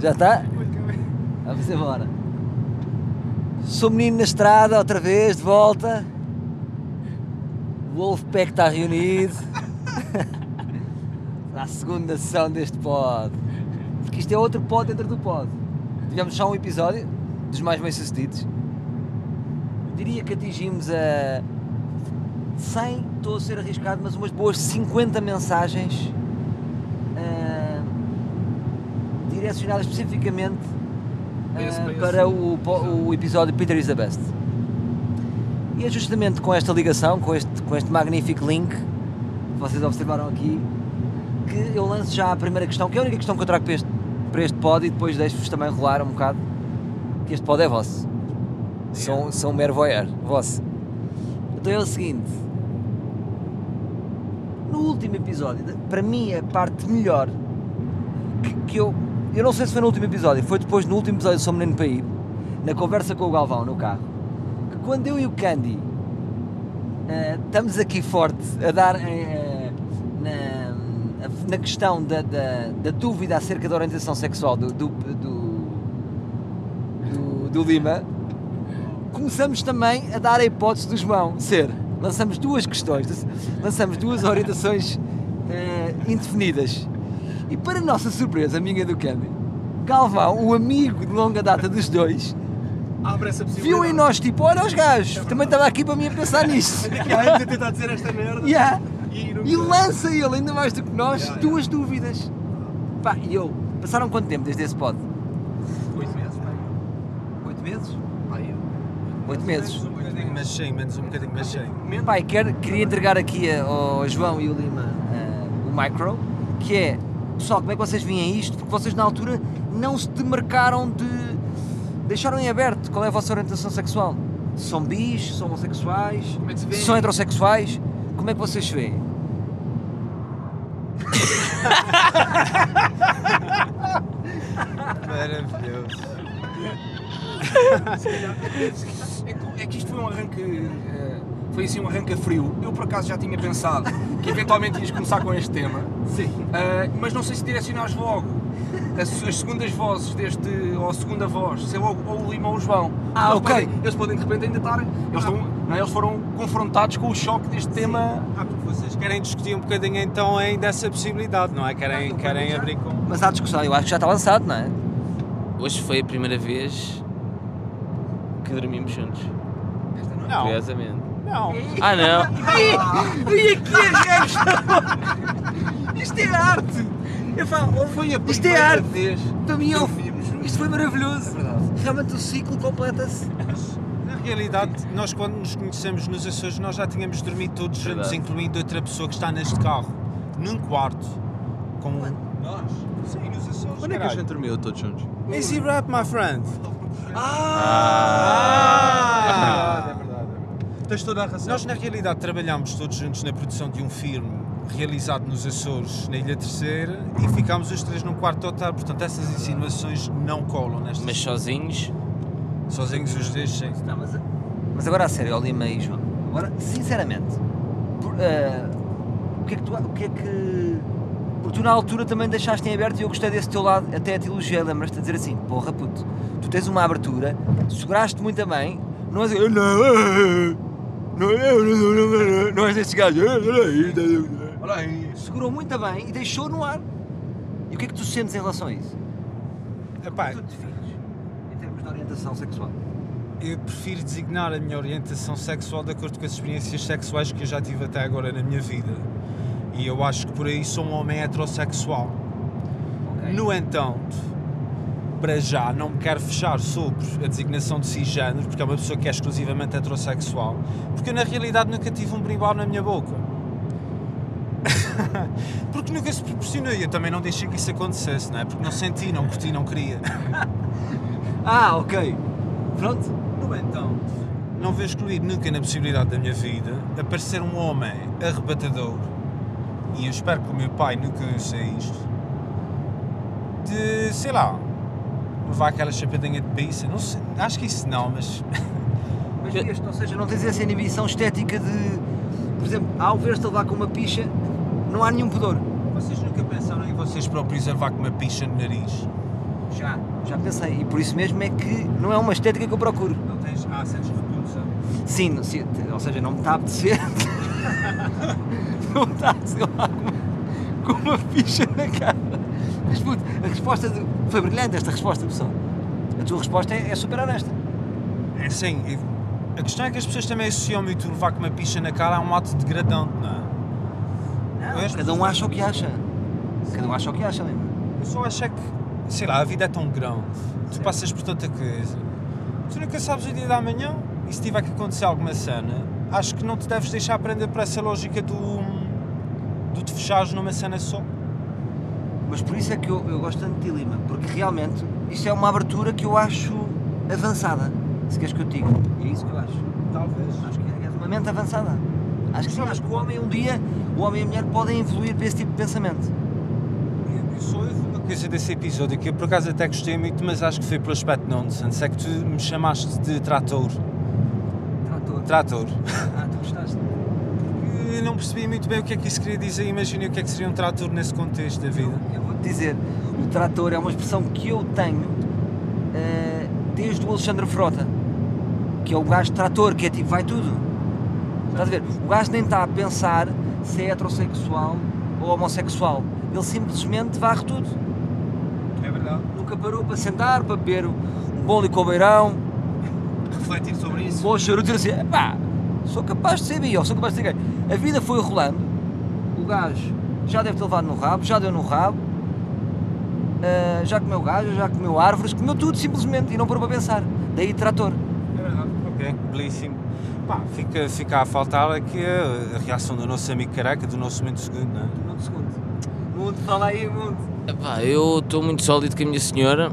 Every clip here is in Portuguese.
Já está? Vamos embora. Sou menino na estrada, outra vez, de volta. O Wolfpack está reunido. Para a segunda sessão deste pod. Porque isto é outro pod dentro do pod. Tivemos só um episódio, dos mais bem sucedidos. Diria que atingimos a 100, estou a ser arriscado, mas umas boas 50 mensagens ah, direcionadas especificamente esse. para o, o episódio Peter is the Best. E é justamente com esta ligação, com este, com este magnífico link que vocês observaram aqui, que eu lanço já a primeira questão, que é a única questão que eu trago para este, para este pod e depois deixo-vos também rolar um bocado, que este pod é vosso. São, são mero voyeur, vosso. Então é o seguinte. No último episódio, para mim a parte melhor que, que eu. Eu não sei se foi no último episódio, foi depois no último episódio de Sou Menino ir, na conversa com o Galvão no carro, que quando eu e o Candy eh, estamos aqui forte a dar eh, na, na questão da, da, da dúvida acerca da orientação sexual do, do, do, do- do Lima, começamos também a dar a hipótese do João ser. Lançamos duas questões, lançamos duas orientações eh, indefinidas. E para nossa surpresa, minha e do Candy, Galvão, o amigo de longa data dos dois, Abre essa possibilidade. viu em nós tipo, olha os gajos, também estava aqui para mim a pensar nisto. Daqui a tentar dizer esta merda. Yeah. E, E lança ele, ainda mais do que nós, Yeah, duas dúvidas. Pá, e eu, passaram quanto tempo desde esse pod? Oito meses, pai. Oito meses? Pai, Oito meses. Um bocadinho mais cheio, menos um bocadinho mais cheio. Pai, quero, queria entregar aqui ao João e ao Lima eh, o micro, que é, pessoal, como é que vocês veem isto? Porque vocês na altura não se demarcaram de. deixaram em aberto qual é a vossa orientação sexual. São bis, são homossexuais, Como é que se vê? são heterossexuais, como é que vocês se veem? Maravilhoso. É que, é que isto foi um arranque. eh, Foi assim um arranque a frio. Eu por acaso já tinha pensado que eventualmente ias começar com este tema. Sim. Ah, mas não sei se direcionares logo as, as segundas vozes deste, ou a segunda voz, sei logo ou o Lima ou o João. Ah, eles ok. Podem, eles podem de repente ainda estar. Eles, estão, não é? eles foram confrontados com o choque deste tema. Ah, porque vocês querem discutir um bocadinho então ainda essa possibilidade, não é? Querem, querem abrir com. Mas há discussão, eu acho que já está lançado, não é? Hoje foi a primeira vez que dormimos juntos. Não, Curiosamente. não. Ah não! E aqui é Isto é arte! Eu falo, Foi a Isto é primeira arte. vez para mim é um- juntos. Isto foi maravilhoso. É. Realmente o ciclo completa-se. Na realidade, nós quando nos conhecemos nos Açores, nós já tínhamos dormido todos juntos, Verdade. incluindo outra pessoa que está neste carro, num quarto. Com Nós? Sim, nos Açores. Quando é que a gente dormiu todos juntos? Easy rap, my friend. Ah! É verdade, é verdade. Tens toda a razão. Nós, na realidade, trabalhámos todos juntos na produção de um filme realizado nos Açores, na Ilha Terceira, e ficámos os três num quarto hotel. Portanto, essas insinuações não colam nesta Mas sozinhos, Sozinhos os três, sim. Não, mas, mas agora a sério, Lima e João. Agora, sinceramente, por- ah, o que é que tu. O que é que. Porque tu na altura também deixaste em aberto e eu gostei desse teu lado, até a te elogiei, lembras-te de dizer assim, porra puto, tu tens uma abertura, seguraste muito bem, não és não, não, não, não és destes gajos, Olha segurou muito bem e deixou no ar. E o que é que tu sentes em relação a isso? Epá, Tu defines, em termos de orientação sexual. eu prefiro designar a minha orientação sexual de acordo com as experiências sexuais que eu já tive até agora na minha vida. E eu acho que por aí sou um homem heterossexual. Ok? No entanto, para já não me quero fechar sobre a designação de cisgênero, porque é uma pessoa que é exclusivamente heterossexual, porque eu na realidade nunca tive um brimbal na minha boca. porque nunca se proporcionou e eu também não deixei que isso acontecesse, não é? Porque não senti, não curti, não queria. Ah, ok. Pronto. No entanto, não vejo excluir nunca na possibilidade da minha vida aparecer um homem arrebatador, e eu espero que o meu pai nunca ouça isto, de, sei lá, levar aquela chapadinha de pizza, não sei, acho que isso não, mas Mas este, ou seja, não tens essa inibição estética de, por exemplo, ao ver-te levar com uma picha, não há nenhum pudor. vocês nunca pensaram em vocês próprios a levar com uma picha no nariz? Já, já pensei. E por isso mesmo é que não é uma estética que eu procuro. Não tens. Ah, sentes repulsa. Sim, sim, ou seja, não me está a apetecer. não me está apetecer lá com, com uma ficha na cara. Mas puto, a resposta de- foi brilhante esta resposta, pessoal. A tua resposta é, é super honesta. É e a questão é que as pessoas também associam muito levar com uma picha na cara a um ato degradante, não é? As Cada um acha o que acha. Cada um acha o que acha, lembra? Eu só acho é que, sei lá, a vida é tão grande, tu passas por tanta coisa, tu nunca sabes o dia da manhã e se tiver que acontecer alguma cena, acho que não te deves deixar prender por essa lógica do, do te fechares numa cena só. Mas por isso é que eu, eu gosto tanto de ti, Lima, porque realmente isto é uma abertura que eu acho avançada. Se queres que eu te diga. É isso que eu acho. Talvez. Acho que é uma mente avançada. Acho que sim, acho que o homem um dia, o homem e a mulher podem evoluir para esse tipo de pensamento. Eu- eu Só houve uma coisa desse episódio que eu por acaso até gostei muito, mas acho que foi pelo aspecto nonsense, é que tu me chamaste de trator. Trator. Trator. Ah, tu gostaste? Eu não percebi muito bem o que é que isso queria dizer, imaginei o que é que seria um trator nesse contexto da vida. Eu vou-te dizer, o trator é uma expressão que eu tenho eh, desde o Alexandre Frota, que é o gajo trator, que é tipo, vai tudo. Estás a ver? O gajo nem está a pensar se é heterossexual ou homossexual. Ele simplesmente varre tudo. É verdade. Nunca parou para sentar, para beber um bolo e cobeirão, Refletir sobre um isso. bom charuto e dizer assim, pá, sou capaz de ser bi, ou sou capaz de ser gay. A vida foi rolando, o gajo já deve ter levado no rabo, já deu no rabo, ah, já comeu gajo, já comeu árvores, comeu tudo simplesmente e não parou para pensar. Daí trator. É verdade. Ok, belíssimo. Pá, fica, fica a faltar aqui a, a reação do nosso amigo careca, do nosso momento segundo, não é? Mundo segundo. Mundo, fala aí, mundo. Epá, eu estou muito sólido com a minha senhora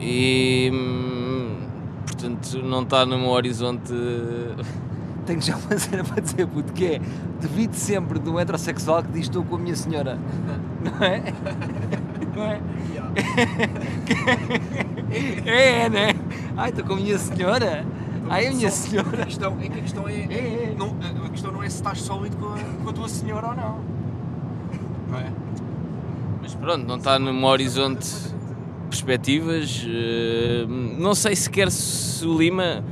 e. hum, Portanto, não está no meu horizonte. Tenho já uma cena para dizer, puto, que é devido sempre de um heterossexual que diz estou com a minha senhora. Não é? Não é? É, é, né? Ai, estou com a minha senhora. Ai, a minha Só- senhora. A questão é que a questão é. É, é. Não, a questão não é se estás sólido com a, com a tua senhora ou não. Não é? Mas pronto, não está no meu horizonte perspectivas. eh, Não sei sequer se o Lima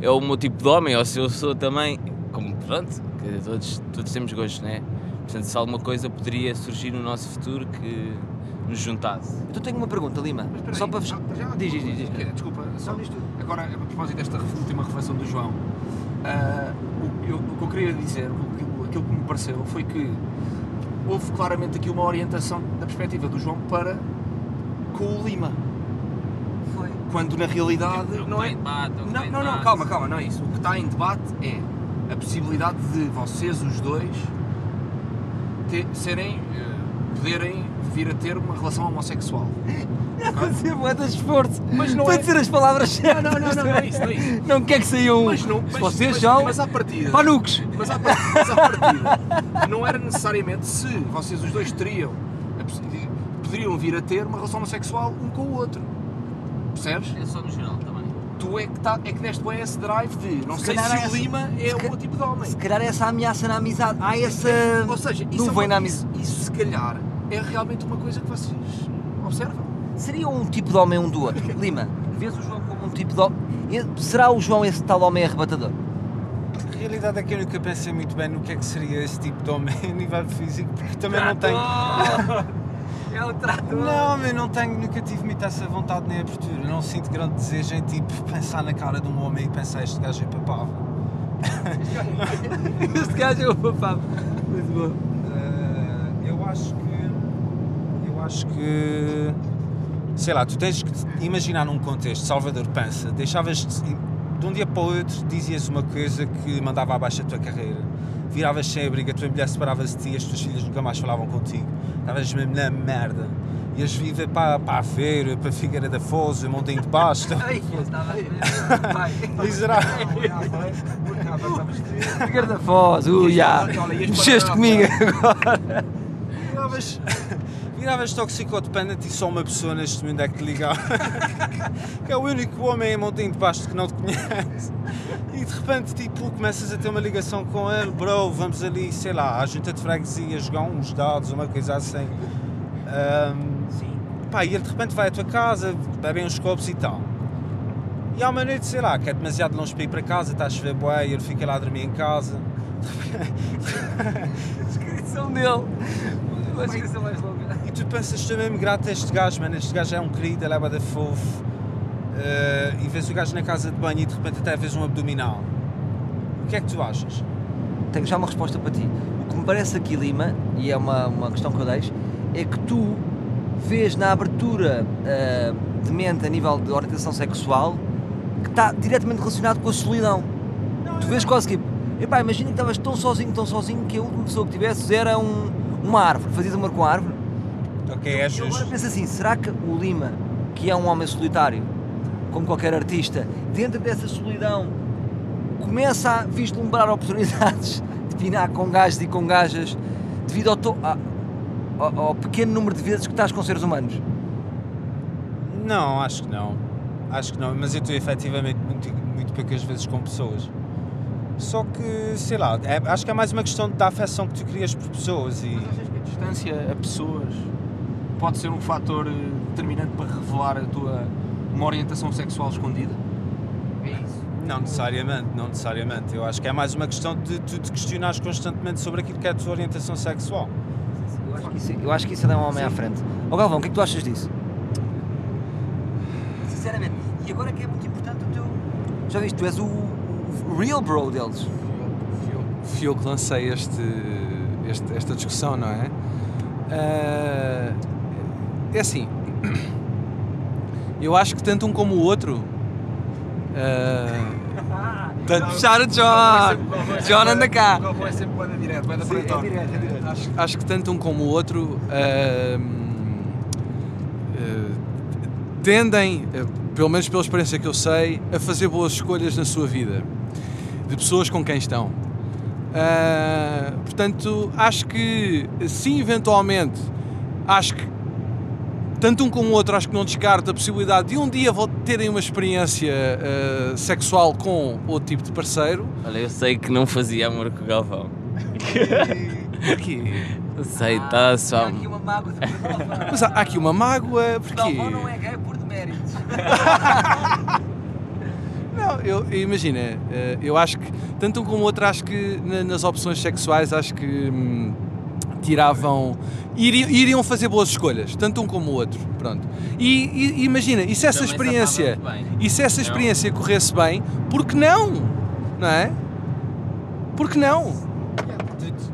é o meu tipo de homem ou se eu sou também. Como pronto, todos, todos temos gostos, né? Portanto, se alguma coisa poderia surgir no nosso futuro que juntasse. Então tenho uma pergunta, Lima. Mas Só aí, para já- fechar. já- Diz, diz, diz. diz. Que Desculpa, só tu. agora a propósito desta última reflexão do João, ah, o, que eu- o que eu queria dizer, o aquilo que me pareceu foi que houve claramente aqui uma orientação da perspectiva do João para com o Lima, Foi. quando na realidade não é. Não, não, não, calma, calma, não é isso. O que está em debate é a possibilidade de vocês, os dois, ter- serem, eh, poderem vir a ter uma relação homossexual. A fazer bué de esforço. Mas não para é- dizer as palavras certas. não, não, não, não é isso, não é isso. Não quer que saiam. Mas não, mas, vocês mas, são. mas à partida. Panucos. Mas à, par- mas à partida, não era necessariamente se vocês os dois teriam, poderiam vir a ter uma relação homossexual um com o outro. Percebes? É só no geral também. Tu é que, tá, é que deste bem esse drive de não Se sei se é o essa- Lima é se o tipo de homem. Se calhar essa ameaça na amizade. Há essa. Ou seja, isso, é uma- na amizade. isso, isso se calhar é realmente uma coisa que vocês observam. Seria um tipo de homem um do outro. Lima, vês o João como um tipo de homem. Será o João esse tal homem arrebatador? A realidade é que eu nunca pensei muito bem no que é que seria esse tipo de homem a nível físico, porque também não tenho. É o trator! Não, eu não tenho, nunca tive muito essa vontade nem abertura. Não sinto grande desejo em tipo pensar na cara de um homem e pensar este gajo é papável. Este gajo é o papá. Muito bom. Eh, eu acho que. Acho que. Sei lá, tu tens que te imaginar num contexto, Salvador pensa, deixavas de, de um dia para o outro dizias uma coisa que mandava abaixo a tua carreira. Viravas sem abrigo, a tua mulher separava-se de ti, as tuas filhas nunca mais falavam contigo. Estavas mesmo na merda. Ias viver para, para a feira, para Figueira da Foz, Montinho de Basto. Ai, eu estava a ver. Vai. Miserável. Figueira da Foz, ui, já. Olha, ias Mexeste comigo agora. Viravas toxicodependente e só uma pessoa neste mundo é que te ligava. que é o único homem em Montinho de Basto que não te conhece. E de repente, tipo, começas a ter uma ligação com ele, bro, vamos ali, sei lá, à junta de freguesia jogar uns dados, uma coisa assim. Ahm, Sim. pá, e ele de repente vai à tua casa, bebem uns copos e tal. E há uma noite, sei lá, que é demasiado longe para ir para casa, está a chover bué, e ele fica lá a dormir em casa. descrição dele. Descrição mais longa. E tu pensas, estou mesmo grato a este gajo, mano, este gajo é um querido, ele é da fofo. Uh, e vês o gajo na casa de banho e de repente até vês um abdominal. O que é que tu achas? Tenho já uma resposta para ti. O que me parece aqui, Lima, e é uma, uma questão que eu deixo, é que tu vês na abertura uh, de mente a nível de orientação sexual que está diretamente relacionado com a solidão. tu vês quase que, epá, imagina que estavas tão sozinho, tão sozinho que a última pessoa que tivesses era um, uma árvore, fazias amor com a árvore. Ok, é justo. Agora pensa assim, será que o Lima, que é um homem solitário, como qualquer artista, dentro dessa solidão, começa a vislumbrar oportunidades de pinar com gajos e com gajas devido ao, to- ao, ao pequeno número de vezes que estás com seres humanos? Não, acho que não. Acho que não, mas eu estou efetivamente muito, muito poucas vezes com pessoas. Só que, sei lá, é- acho que é mais uma questão da afecção que tu crias por pessoas e. Mas achas que a distância a pessoas pode ser um fator eh, determinante para revelar a tua uma orientação sexual escondida? É isso. Não necessariamente, não necessariamente. Eu acho que é mais uma questão de tu te questionares constantemente sobre aquilo que é a tua orientação sexual. Eu acho que isso, eu acho que isso é dar um homem à frente. Ó Galvão, o que é que tu achas disso? Sinceramente, e agora que é muito importante o teu. Já viste, tu és o real bro deles. Fui eu que lancei este, este- esta discussão, não é? Ah, é assim, eu acho que tanto um como o outro. ah, tanto, Shout out John! John anda cá! O Galvão é sempre banda direto, banda paratório. acho, acho que tanto um como o outro eh, tendem, eh, pelo menos pela experiência que eu sei, a fazer boas escolhas na sua vida, de pessoas com quem estão. Ah, portanto, acho que sim, eventualmente, acho que tanto um como o outro, acho que não descarto a possibilidade de um dia terem uma experiência ah, sexual com outro tipo de parceiro. Olha, eu sei que não fazia amor com o Galvão. Porquê? Eu sei, está só. Há aqui uma mágoa de Galvão. Mas há, há aqui uma mágoa, porquê? Galvão não é gay por deméritos. Não, eu, eu- imagina, eh, eu acho que, tanto um como o outro, acho que na- nas opções sexuais, acho que hum, tiravam, iriam, iriam fazer boas escolhas, tanto um como o outro, pronto. E, e- imagina, e se essa Também experiência, e se essa Não. experiência corresse bem, por que não? Não é? Por que não?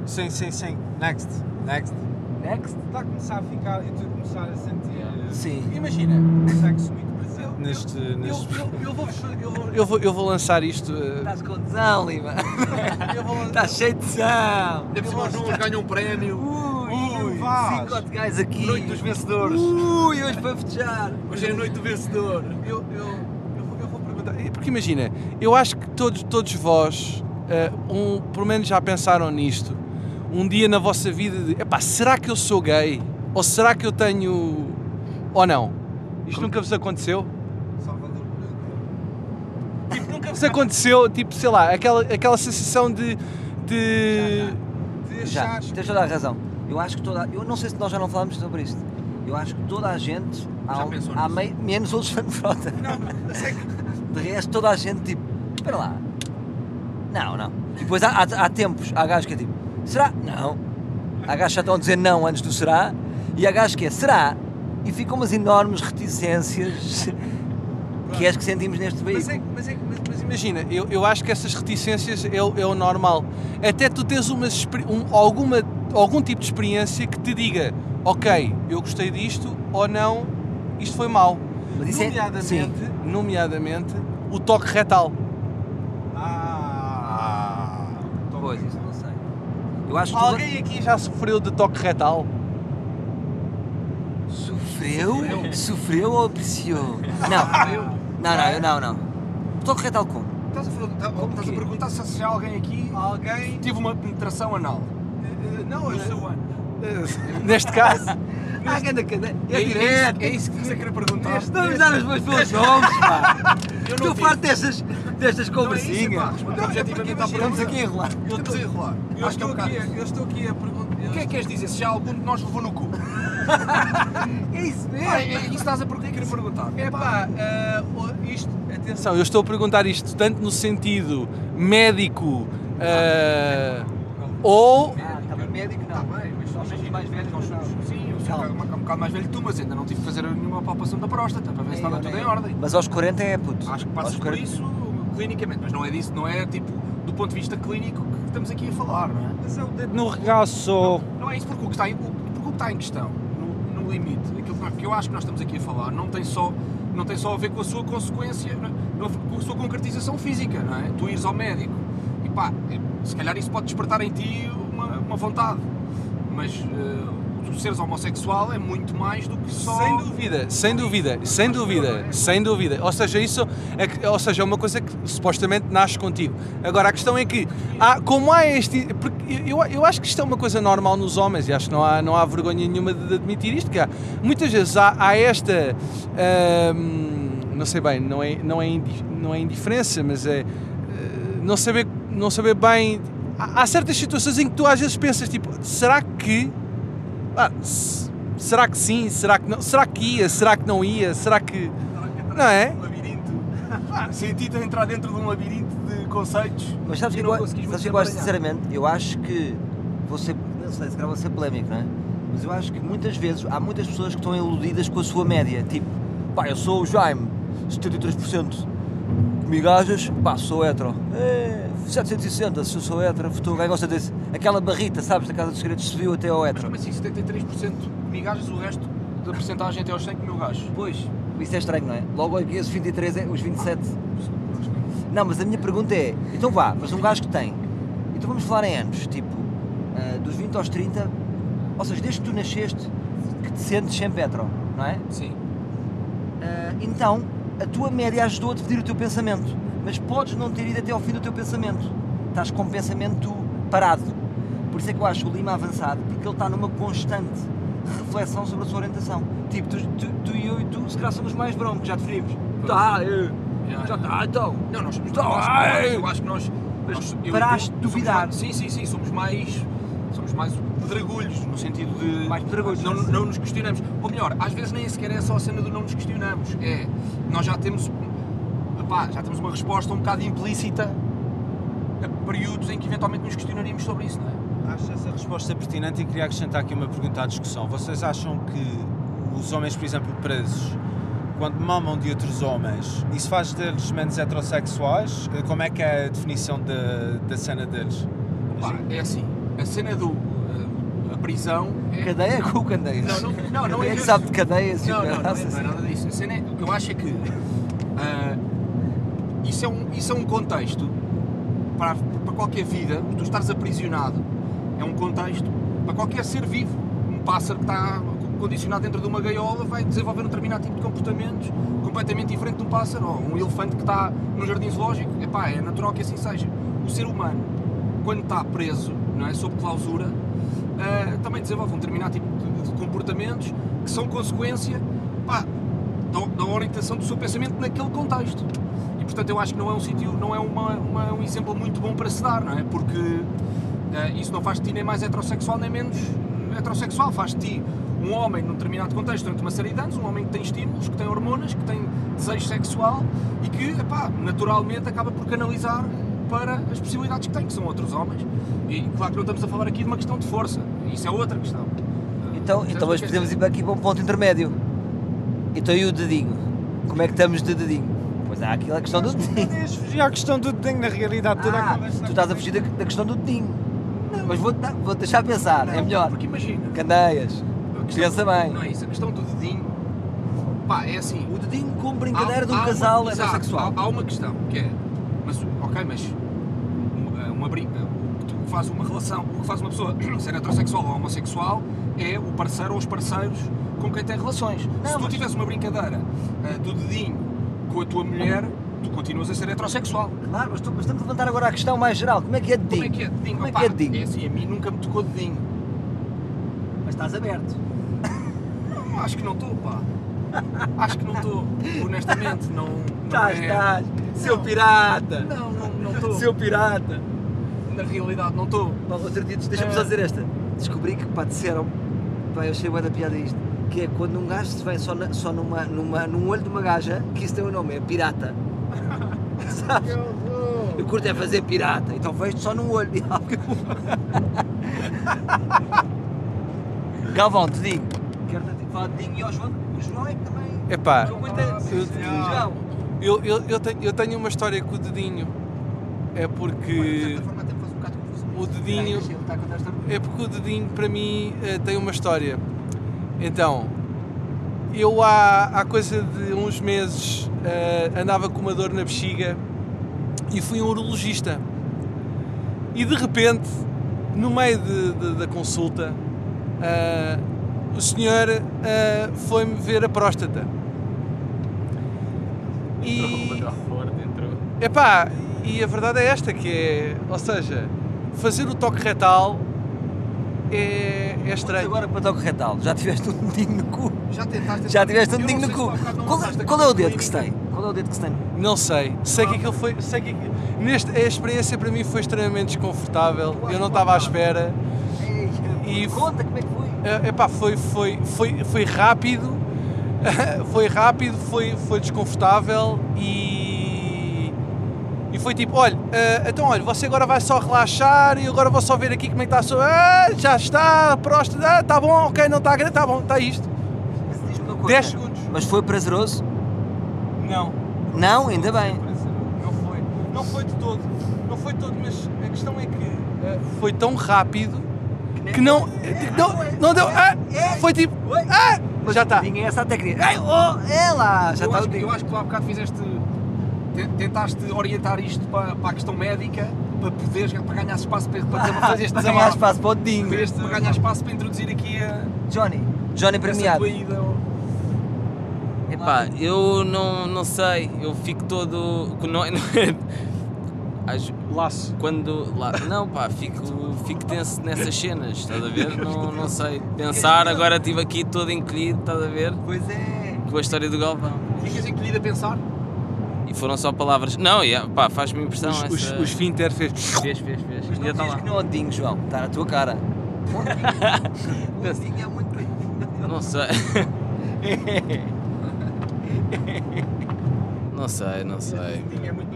Sim, sim, sim. Next, next. Next? Está a começar a ficar e tu a começar a sentir Sim. Imagina, sexo presente neste. eu, neste... eu, eu vou, eu, vou, eu, vou, eu vou lançar isto. eh, Estás com tesão, Lima. eu vou lan- Estás cheio de tesão. Ainda por cima os números ganham um prémio. Ui, Vaz. cinco gajos aqui. Noite dos vencedores. Ui, hoje para festejar. Hoje é a noite do vencedor. eu, eu, eu, vou, eu vou perguntar. Porque imagina, eu acho que todos, todos vós, eh, um, pelo menos já pensaram nisto, um dia na vossa vida de epá, será que eu sou gay? Ou será que eu tenho. Ou não? Isto nunca vos aconteceu? Salvador Vos aconteceu, tipo, sei lá, aquela, aquela sensação de. de. de Já, achares- tens toda a razão. Eu acho que toda. Eu não sei se nós já não falámos sobre isto. Eu acho que toda a gente. Já Há, pensou há mei- menos outros fã de frota. De resto, toda a gente tipo. Espera lá. Não, não. E depois há, há, há tempos. Há gajos que é tipo. Será? Não. Há gajos que já estão a dizer não antes do será. E há gajos que é será. E ficam umas enormes reticências que é as que sentimos neste Mas, veículo. é, mas, é, mas, mas imagina, eu, eu acho que essas reticências é, o- é o normal. Até tu tens uma, um, alguma, algum tipo de experiência que te diga, ok, eu gostei disto ou não, isto foi mau. Mas isso é- nomeadamente, sim. nomeadamente, o toque retal. Ah! Pois, isso não sei. Eu acho que Alguém aqui já sofreu de toque retal? Sofreu? Sofreu ou apreciou? Não. Não, não, eu não, não. Retal como? Estás a, falar- tá- estás a perguntar se se há alguém aqui Alguém? tive uma penetração anal. Não, No seu ano. neste caso. Ah, ganda. É, É isso- direto. é isso que você queria perguntar. Estamos a dar os meus pelos nomes, pá. Eu Estou farto destas, destas Não é conversinhas. À Estamos aqui a enrolar. Estamos a enrolar. Eu é um estou, aqui, bocado. eu estou aqui a perguntar. que é que queres dizer? Se já algum de nós levou no cu? É isso mesmo. Ah, é, é isso estás a querer perguntar. É pá, isto, atenção, eu estou a perguntar isto tanto no sentido médico ah, ou. Ah, está bem médico, Está não. bem, mas somos mais velhos, nós não. somos- Sim, eu sou Calma. um bocado- um bocado mais velho que tu, mas ainda não tive que fazer nenhuma palpação da próstata para ver se estava tudo em ordem. Mas aos 40 é puto. Acho que Aos passas por 40 isso clinicamente, mas não é disso, não é tipo do ponto de vista clínico que estamos aqui a falar, não é? Mas é o dedo no regaço ou... Não é isso porque o que está em, porque o que está em questão, limite, aquilo que eu acho que nós estamos aqui a falar, não tem só, não tem só a ver com a sua consequência, não- não- com a sua concretização física, não é? Tu ires ao médico e pá, se calhar isso pode despertar em ti uma, uma vontade, mas eh, tu seres homossexual é muito mais do que só. Sem dúvida, sem dúvida, sem dúvida, sem dúvida. Ou seja, isso é, que- ou seja, é uma coisa que supostamente nasce contigo. Agora, a questão é que, há, como há este. Eu, eu acho que isto é uma coisa normal nos homens e acho que não há, não há vergonha nenhuma de, admitir isto. Que há, muitas vezes há, há esta. ahm, não sei bem, não é, não, é não é indiferença, mas é. eh, não, saber, não saber bem. Há certas situações em que tu às vezes pensas, tipo, será que. Ah, será que sim? Será que não? Será que ia? Será que não ia? Será que. Não é? Um labirinto. Senti-te a entrar dentro de um labirinto de conceitos. Mas sabes que eu, sabes que eu acho sinceramente? Eu acho que vou ser, não sei, se calhar vou ser polémico, não é? Mas eu acho que muitas vezes há muitas pessoas que estão iludidas com a sua média. Tipo, pá, eu sou o Jaime, 73% migajas, pá, sou hetero. É, 760, se eu sou hetero, tu gosta desse. Aquela barrita, sabes, da Casa dos Segredos subiu até ao Mas hetero. como assim, 73% de migajas, o resto da porcentagem até aos 100 mil gajos? Pois, isso é estranho, não é? Logo aqui esses 23, é- os 27. Não, mas a minha pergunta é, então vá, mas um gajo que tem, então vamos falar em anos, tipo, ah, dos 20 aos 30, ou seja, desde que tu nasceste, que te sentes sempre hetero, não é? Sim. Ah, então, a tua média ajudou a dividir o teu pensamento, mas podes não ter ido até ao fim do teu pensamento. Estás com o pensamento parado. Por isso é que eu acho o Lima avançado, porque ele está numa constante reflexão sobre a sua orientação. Tipo, tu, tu, tu e eu e tu, se calhar somos mais broncos, já definimos. Tá, eu, Já, já está, então. Não, nós somos eu acho, ai! eu acho que nós. Nós- eu paraste de duvidar. mais- sim, sim, sim, somos mais. Somos mais pedregulhos, no sentido de. Mais pedregulhos, Não, não nos questionamos. Ou melhor, às vezes nem sequer é só a cena do não nos questionamos. É. Nós já temos. Epá, já temos uma resposta um bocado implícita a períodos em que eventualmente nos questionaríamos sobre isso, não é? Acho essa resposta pertinente e queria acrescentar aqui uma pergunta à discussão. Vocês acham que os homens, por exemplo, presos, quando mamam de outros homens, isso faz deles menos heterossexuais? Como é que é a definição da, da cena deles? Pá, é assim. A cena do. Prisão é. Cadeia com candeias. Não, não, não, não Quem é é que sabe de cadeias Não, não, não, é, não é nada disso. A cena é- o que eu acho é que ah, isso, é um, isso é um contexto para, para qualquer vida, tu estares aprisionado, é um contexto para qualquer ser vivo. Um pássaro que está condicionado dentro de uma gaiola vai desenvolver um determinado tipo de comportamentos completamente diferente de um pássaro, ou um elefante que está num jardim zoológico. Epá, é natural que assim seja. O ser humano, quando está preso, não é, sob clausura, ah, também desenvolve um determinado tipo de, de comportamentos que são consequência pá, da, da orientação do seu pensamento naquele contexto. E portanto eu acho que não é um sítio, não é uma, uma- um exemplo muito bom para se dar, não é? Porque ah, isso não faz de ti nem mais heterossexual nem menos heterossexual, faz de ti um homem num determinado contexto durante uma série de anos, um homem que tem estímulos, que tem hormonas, que tem desejo sexual e que, epá, naturalmente acaba por canalizar para as possibilidades que tem, que são outros homens. E claro que não estamos a falar aqui de uma questão de força, isso é outra questão. Então, então que quer podemos dizer? ir para aqui para um ponto intermédio. Então e o dedinho? Como é que estamos de dedinho? Pois há aquela questão do dedinho. Podias fugir à questão do dedinho, na realidade toda a Ah, conversa. tu estás a fugir da, da questão do dedinho. Mas vou-te vou-te deixar pensar, é Não, melhor. Porque imagina, Candeias. Pensa bem. Não é isso, a questão do dedinho, pá, é assim. O dedinho como brincadeira há- de um há uma- casal exato, heterossexual. Há, há uma questão que é, ok, mas uma, uma brinca, o que faz uma relação, o que faz uma pessoa ser heterossexual ou homossexual é o parceiro ou os parceiros com quem tem relações. Se tu mas- tiveres uma brincadeira ah, do dedinho com a tua mulher, tu continuas a ser heterossexual. Claro, mas, tu- mas estamos a levantar agora a questão mais geral. Como é que é dedinho? Como é que é dedinho? Como é que é dedinho? É assim, a mim nunca me tocou dedinho. Mas estás aberto. Não, acho que não estou, pá. Acho que não estou, honestamente, não. não Estás, é- estás. Seu pirata. Não, não não estou. Seu pirata. Na realidade, não estou. Pá, outro dia, deixa-me só dizer esta. descobri que, pá, disseram, pá, eu achei bem da piada isto, que é quando um gajo se vem só, na, só numa, numa, num olho de uma gaja, que isso tem o um nome, é pirata. Sabes? Eu curto é fazer pirata, então vejo só num olho. Galvão, te digo. Quero-te falar de Dinho e ao João. O João é que também. Epá, conta- João. Eu, eu, eu, tenho, eu tenho uma história com o dedinho. É porque o dedinho. É porque o dedinho para mim eh, tem uma história. Então, eu há, há coisa de uns meses eh, andava com uma dor na bexiga e fui a um urologista. E de repente, no meio de- de- da consulta, eh, o senhor eh, foi-me ver a próstata. E. Epá, e a verdade é esta, que é, ou seja, fazer o toque retal é, é Mas estranho. agora para toque retal, já tiveste um dedinho no cu? Já tentaste? Já tiveste um dedinho no cu? Qual, lançaste qual é o dedo que se tem? Qual é o dedo que se tem? Não sei, sei que aquilo foi, sei que neste, a experiência para mim foi extremamente desconfortável, eu não estava à espera. E- Conta como é que foi. Eh, Epá, foi, foi, foi, foi rápido, foi rápido, foi, foi desconfortável e, e foi tipo, olha, eh, então olha, você agora vai só relaxar e agora vou só ver aqui como é que está a sua. Ah, já está, próstata, ah, tá bom, ok, não está grande, tá bom, está isto. Mas uma coisa. 10 segundos. Mas foi prazeroso? Não. Não, ainda bem. Não foi. Não foi de todo. Não foi de todo, mas a questão é que eh, foi tão rápido que não. Não, não deu. Ah, foi tipo. Ah, Mas já está. Tinha essa a técnica. Ai, oh, é lá, já eu, está acho, eu acho que tu há bocado fizeste. te- Tentaste orientar isto para, para a questão médica para poderes para ganhar espaço para, para fazer este Para ganhar desabafo. espaço para o. Para, este- para ganhar espaço para introduzir aqui a, Johnny, Johnny premiado. ida. Epá, eu não, não sei, eu fico todo. Não, é- não é- Às- Laço. quando. Lá, não, pá, fico, fico tenso nessas cenas, estás a ver? Não, não sei pensar, agora estive aqui todo encolhido, estás a ver? Pois é. Com a história do Galvão. Ficas encolhido a pensar? E foram só palavras. Não, yeah, pá, faz-me impressão Os, os, essa. os Finter fez. Fez, fez, fez. Mas não está lá. que não é o dedinho, João. Está na tua cara. O dedinho é muito bem. Não sei. Não sei, não sei. É muito bem-vindo ao universo.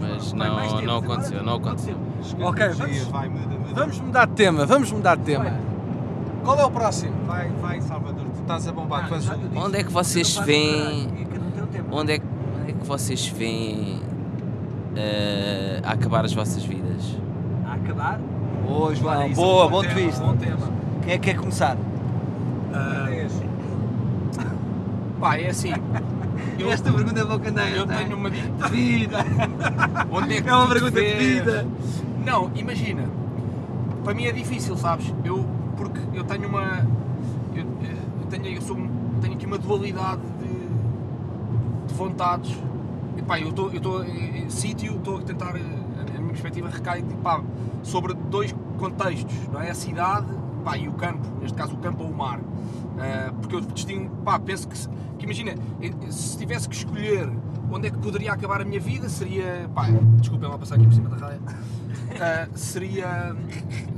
Mas não, tempo, não aconteceu, não aconteceu. Ok, vamos, vamos mudar de tema, vamos mudar de tema. Qual é o próximo? Vai, vai, Salvador, tu estás a bombar. o- Onde é que vocês veem. Onde é, que- onde é que vocês veem eh, a acabar as vossas vidas? A acabar? Boa, João. Olha, isso é um Boa, bom tema, twist. Bom tema. Quem é que quer começar? Pá, é assim. Eu, Esta pergunta é que eu tenho uma dica. vida. Onde é que É uma pergunta de vida. Não, imagina. Para mim é difícil, sabes? Eu, porque eu tenho uma. Eu, eh, eu tenho, eu sou, tenho aqui uma dualidade de, de vontades. E, pá, eu estou em, em sítio, estou a tentar. eh, A, a minha perspectiva recai pá, sobre dois contextos, não é? A cidade pá, e o campo, neste caso o campo ou o mar. Eh, porque eu distingo, pá, penso que, que imagina, eh, se tivesse que escolher onde é que poderia acabar a minha vida, seria, pá, desculpem lá passar aqui por cima da raia, eh, seria,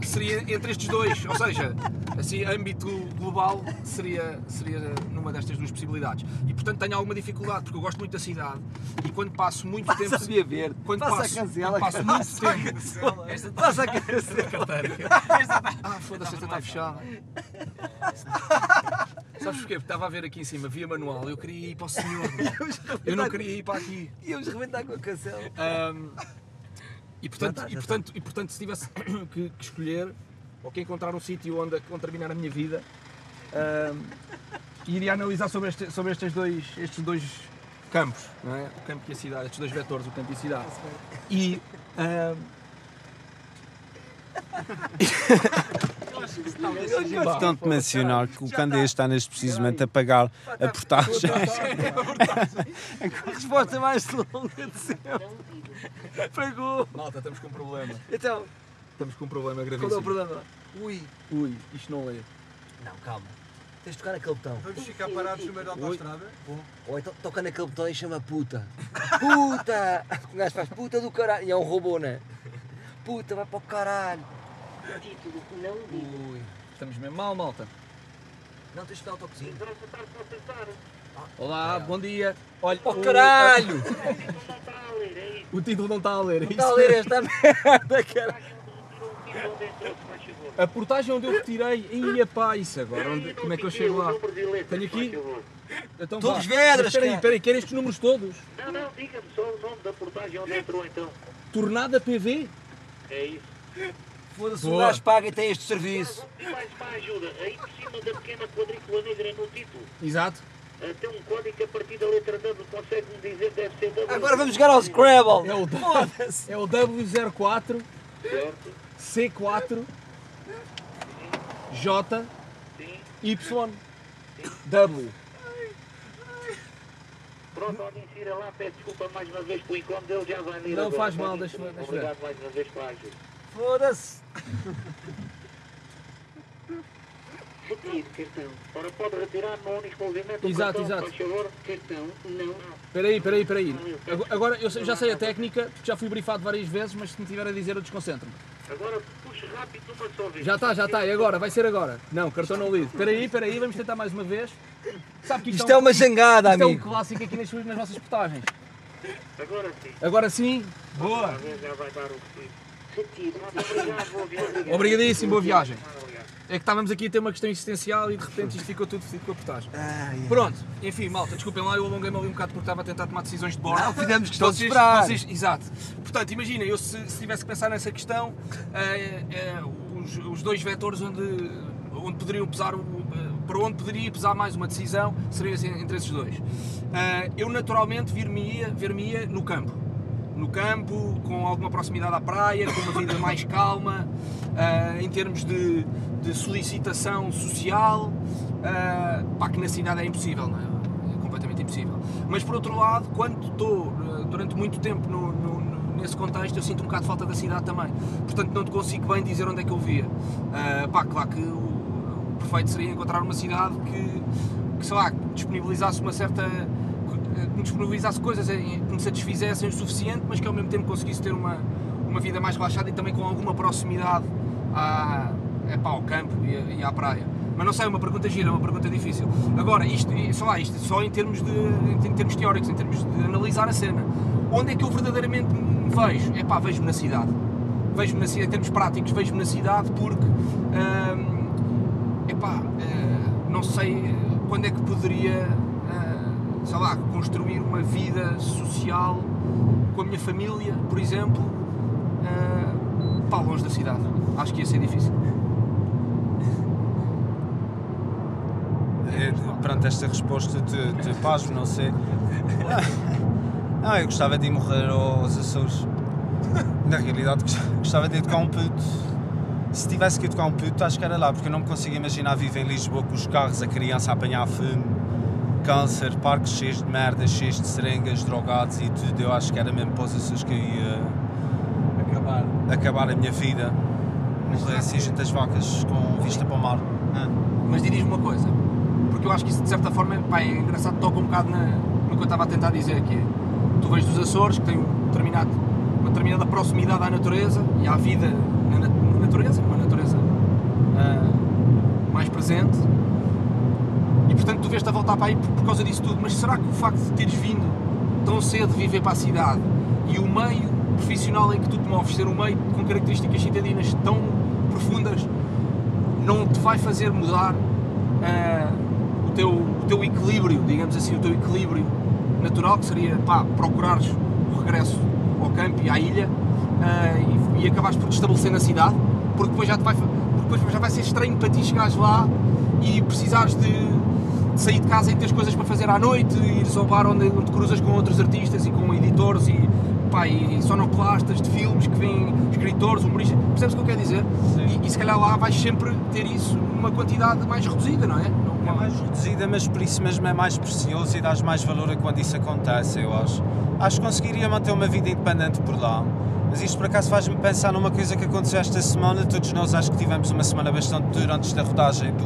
seria entre estes dois, ou seja, assim, âmbito global, seria, seria numa destas duas possibilidades. E portanto tenho alguma dificuldade, porque eu gosto muito da cidade e quando passo muito tempo... Sabia ver. Quando Passa passo, a cancela. quando passo muito tempo... Esta Passa a cancela. ah, foda-se, esta está fechada. Sabes porquê? Porque estava a ver aqui em cima, via manual, eu queria ir para o senhor. Eu não queria ir para aqui. Íamos rebentar com a cancela. Ahm, e, portanto, Já está, já e, portanto, e portanto, se tivesse que, que escolher ou que encontrar um sítio onde, onde terminar a minha vida, ahm, iria analisar sobre, este, sobre estes, dois, estes dois campos, não é? o campo e a cidade, estes dois vetores, o campo e a cidade. E. ahm, Importante mencionar que o Candeias está neste precisamente a pagar a portagem. A resposta mais longa de sempre. Pegou. Malta, estamos com um problema. Então, Estamos com um problema qual é o gravíssimo. problema? Ui. Ui, isto não lê. Não, calma. Tens de tocar naquele botão. Vamos ficar parados no meio da autostrada? Ou então toca naquele botão e chama puta. Puta! O gajo faz puta do caralho. E é um robô, né? Puta, vai para o caralho. Título, não diga. Ui, estamos mesmo mal, malta. Não tens de dar autocozinho. Então você está a pensar. Olá, bom dia. Olha, Oh o- caralho! Não está a ler, é isso. O título não está a ler. é Está a isso ler esta merda, cara. Tirou o título onde entrou, se faz favor. A portagem onde eu retirei. Ia pá, isso agora. Onde, como é que eu chego lá? Tenho aqui. Então, vá. Vedras, Espera aí, cara. espera aí, querem estes números todos? Não, não, diga-me só o nome da portagem onde entrou então. Tornada PV? É isso. Foda-se, o gajo paga e tem este serviço. Vou pedir mais uma ajuda. Aí por cima da pequena quadrícula negra no título, Exato. tem um código que a partir da letra W consegue-me dizer deve ser W. Agora vamos jogar ao Scrabble. É o, é o W04 Certo? C4 J Sim. Y W. Pronto, pode insira lá, peço desculpa mais uma vez pelo incómodo dele, já vai ler Não agora. faz mal, inserir. deixa-. Obrigado mais uma vez pela ajuda. Foda-se. Retire, cartão. Ora, pode retirar no único movimento Exato, o cartão, exato. faz favor. Cartão, não. Espera aí, espera aí, espera aí. Ago- Agora eu já sei a técnica, já fui brifado várias vezes, mas se me tiver a dizer eu desconcentro-me. Agora puxe rápido uma só vez. Já está, já está, e agora? Vai ser agora. Não, cartão não lido. Espera aí, espera aí, vamos tentar mais uma vez. Sabe que isto, Isto é uma jangada, isto é um amigo. clássico aqui nas, nas vossas portagens. Agora sim. Agora sim, boa. Já vai dar o Obrigadíssimo, boa viagem. É que estávamos aqui a ter uma questão existencial e de repente isto ficou tudo fedido com a portagem. Ai, Pronto, enfim, malta, desculpem lá, eu alonguei-me ali um bocado porque estava a tentar tomar decisões de bordo. Não, fizemos questão de Vocês- esperar. vocês- exato. Portanto, imagina, eu se, se tivesse que pensar nessa questão, eh, eh, os, os dois vetores onde, onde poderiam pesar, eh, para onde poderia pesar mais uma decisão, assim, entre esses dois. Eu naturalmente vir-me-ia ver no campo. No campo, com alguma proximidade à praia, com uma vida mais calma, eh, em termos de, de solicitação social, eh, pá, que na cidade é impossível, não é? É completamente impossível. Mas por outro lado, quando estou eh, durante muito tempo no- no- nesse contexto, eu sinto um bocado de falta da cidade também. Portanto, não te consigo bem dizer onde é que eu via. Eh, pá, claro que o, o perfeito seria encontrar uma cidade que, que sei lá, disponibilizasse uma certa. Que me disponibilizasse coisas que me satisfizessem o suficiente, mas que ao mesmo tempo conseguisse ter uma, uma vida mais relaxada e também com alguma proximidade à, epá, ao campo e, à praia. Mas não sei, é uma pergunta gira, é uma pergunta difícil. Agora, isto, sei lá, isto só em termos, de, em termos teóricos, em termos de analisar a cena. Onde é que eu verdadeiramente me vejo? É pá, vejo-me na cidade. Vejo-me na cidade, em termos práticos, vejo-me na cidade porque, hum, epá, eh, não sei quando é que poderia, eh, sei lá, construir uma vida social com a minha família, por exemplo, eh, pá, longe da cidade. Acho que ia ser difícil. É, perante esta resposta de, de pasmo, não sei. Não, eu gostava de ir morrer aos Açores. Na realidade, gostava de ir um puto. Se tivesse que ir um puto, acho que era lá, porque eu não me consigo imaginar viver em Lisboa com os carros, a criança a apanhar fumo, câncer, parques cheios de merda, cheios de seringas, drogados e tudo. Eu acho que era mesmo para os Açores que eu ia Acabar. acabar a minha vida. Morrer assim junto às vacas com vista para o mar. Ah. Mas diz-me uma coisa, porque eu acho que isso de certa forma pá, é engraçado, toca um bocado na, no que eu estava a tentar dizer aqui. Tu vens dos Açores, que tem um determinado, uma determinada proximidade à natureza e à vida na, na- na natureza, uma natureza ah, mais presente, portanto tu vês-te a voltar para aí por, por causa disso tudo. Mas será que o facto de teres vindo tão cedo viver para a cidade e o meio profissional em que tu te moves, ser um meio com características citadinas tão profundas, não te vai fazer mudar ah, o, teu, o teu equilíbrio, digamos assim, o teu equilíbrio natural, que seria pá, procurares o regresso ao campo e à ilha ah, e, e acabares por te estabelecer na cidade, porque depois já, te vai, depois já vai ser estranho para ti chegares lá e precisares de sair de casa e teres coisas para fazer à noite, ires ao bar onde, onde cruzas com outros artistas e com editores e, pá, e sonoplastas de filmes que vêm escritores, humoristas, percebes o que eu quero dizer? E, e se calhar lá vais sempre ter isso numa quantidade mais reduzida, não é? Não- É mais reduzida, mas por isso mesmo é mais precioso e dás mais valor a quando isso acontece, eu acho. Acho que conseguiria manter uma vida independente por lá. Mas isto por acaso faz-me pensar numa coisa que aconteceu esta semana. Todos nós acho que tivemos uma semana bastante dura antes da rodagem do,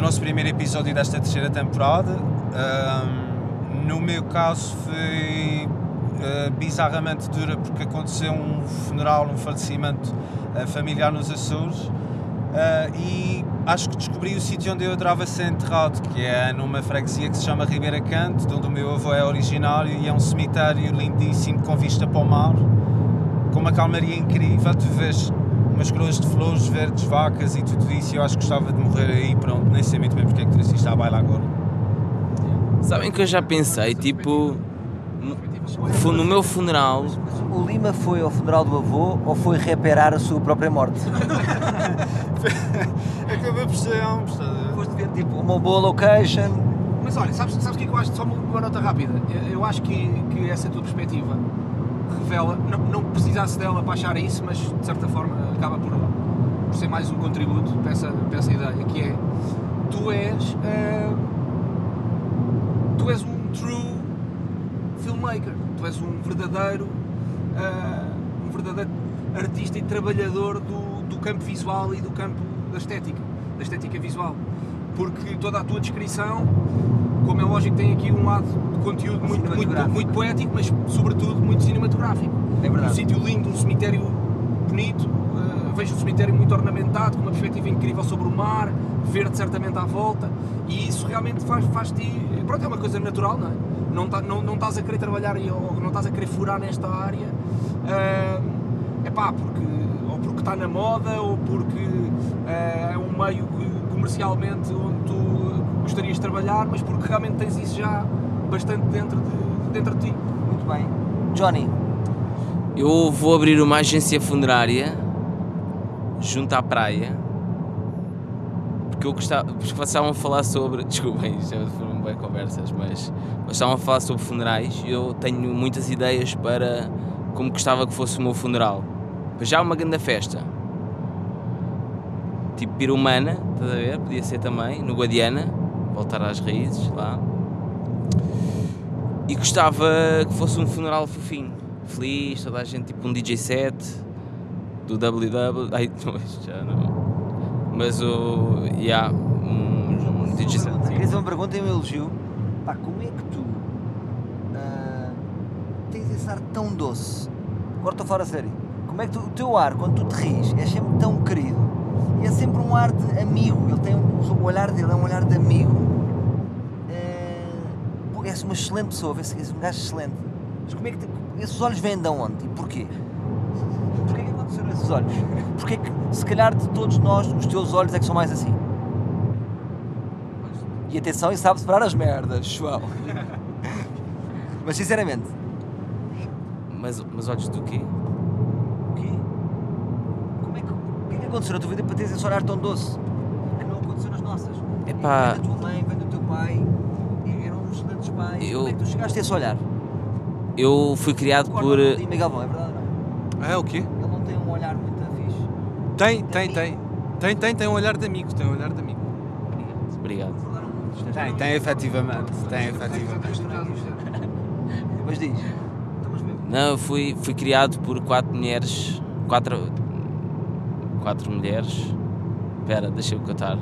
do nosso primeiro episódio desta terceira temporada. Ahm, no meu caso foi. uh, bizarramente dura porque aconteceu um funeral, um falecimento uh, familiar nos Açores uh, e acho que descobri o sítio onde eu adorava ser enterrado, que é numa freguesia que se chama Ribeira Canto, de onde o meu avô é originário e é um cemitério lindíssimo com vista para o mar, com uma calmaria incrível, tu vês umas coroas de flores verdes, vacas e tudo isso e eu acho que gostava de morrer aí, pronto, nem sei muito bem porque é que trouxe isto à baila agora. Sabem que eu já pensei, tipo, foi no meu funeral. O Lima foi ao funeral do avô ou foi reparar a sua própria morte? Acabei por ser ambos, Foste ver tipo uma boa location. Mas olha, sabes, sabes o que é que eu acho? Só uma, nota rápida. Eu, eu acho que, que essa tua perspectiva revela, não, não precisasse dela para achar isso, mas de certa forma acaba por, por ser mais um contributo para essa, para essa ideia, que é tu és. Uh, tu és um true filmmaker, tu és um verdadeiro, uh, um verdadeiro artista e trabalhador do, do campo visual e do campo da estética, da estética visual. Porque toda a tua descrição, como é lógico, tem aqui um lado conteúdo muito, muito, muito poético, mas sobretudo muito cinematográfico. É verdade. Um sítio lindo, um cemitério bonito, uh, vejo um cemitério muito ornamentado, com uma perspectiva incrível sobre o mar, verde certamente à volta, e isso realmente faz, faz. Pronto, é uma coisa natural, não é? Não, tá, não, não estás a querer trabalhar ou não estás a querer furar nesta área, é uh, pá, porque, ou porque está na moda, ou porque uh, é um meio comercialmente onde tu gostarias de trabalhar, mas porque realmente tens isso já bastante dentro de, dentro de ti. Muito bem. Johnny. Eu vou abrir uma agência funerária junto à praia porque eu gostava, porque vocês estavam a falar sobre, desculpem, já foram bem conversas, mas, estavam a falar sobre funerais e eu tenho muitas ideias para como gostava que fosse o meu funeral. Já uma grande festa, tipo pirumana, estás a ver? Podia ser também, no Guadiana, voltar às raízes lá. E gostava que fosse um funeral fofinho, feliz, toda a gente, tipo um DJ set do WW. Ai, já não. Mas o. Yeah, um, um DJ set. Queria fazer uma pergunta e um elogio. Pá, como é que tu uh, tens esse ar tão doce? Agora estou fora a sério. Como é que tu, o teu ar, quando tu te ris, é sempre tão querido? E é sempre um ar de amigo. Ele tem um, o olhar dele é um olhar de amigo. És uma excelente pessoa, és um gajo excelente. Mas como é que te, esses olhos vêm de onde? E porquê? Porquê que aconteceram esses olhos? Porquê que, se calhar, de todos nós, os teus olhos é que são mais assim? E atenção, e sabe separar as merdas, João. Mas sinceramente. Mas, mas olhos do quê? O quê? Como é que, o que é que aconteceu na tua vida para teres esse olhar tão doce? Que não aconteceu nas nossas. Epá. Vem da tua mãe, vem do teu pai, eram uns excelentes pais. Eu- Como é que tu chegaste a esse olhar? Eu fui criado por. Concorda com o Miguel Galvão, é verdade ou não? É o quê? Ele não tem um olhar muito fixe. Tem, tem, tem. Tem, tem, tem um olhar de amigo, tem um olhar de amigo. Obrigado. Tem, tem efetivamente, tem efetivamente. Mas diz. Estamos bem. Não, eu fui, fui criado por quatro mulheres. Quatro. Quatro mulheres. Espera, deixa-me contar.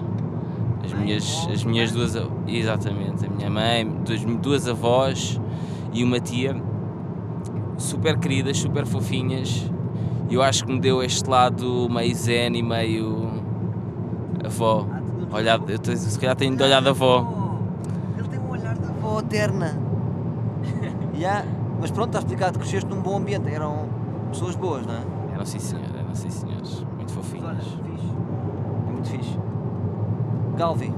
As minhas, as minhas duas. Exatamente, a minha mãe, duas, duas avós e uma tia. Super queridas, super fofinhas. E eu acho que me deu este lado meio zen e meio. avó. Olhar, eu te- se calhar tenho de olhar da avó. Ele tem um olhar de avó eterna. Já, Mas pronto, está explicado cresceste num bom ambiente. Eram pessoas boas, não é? Eram sim senhor, eram sim senhores. Muito Mas olha, fofinhas. fixe. É muito fixe. Galvi.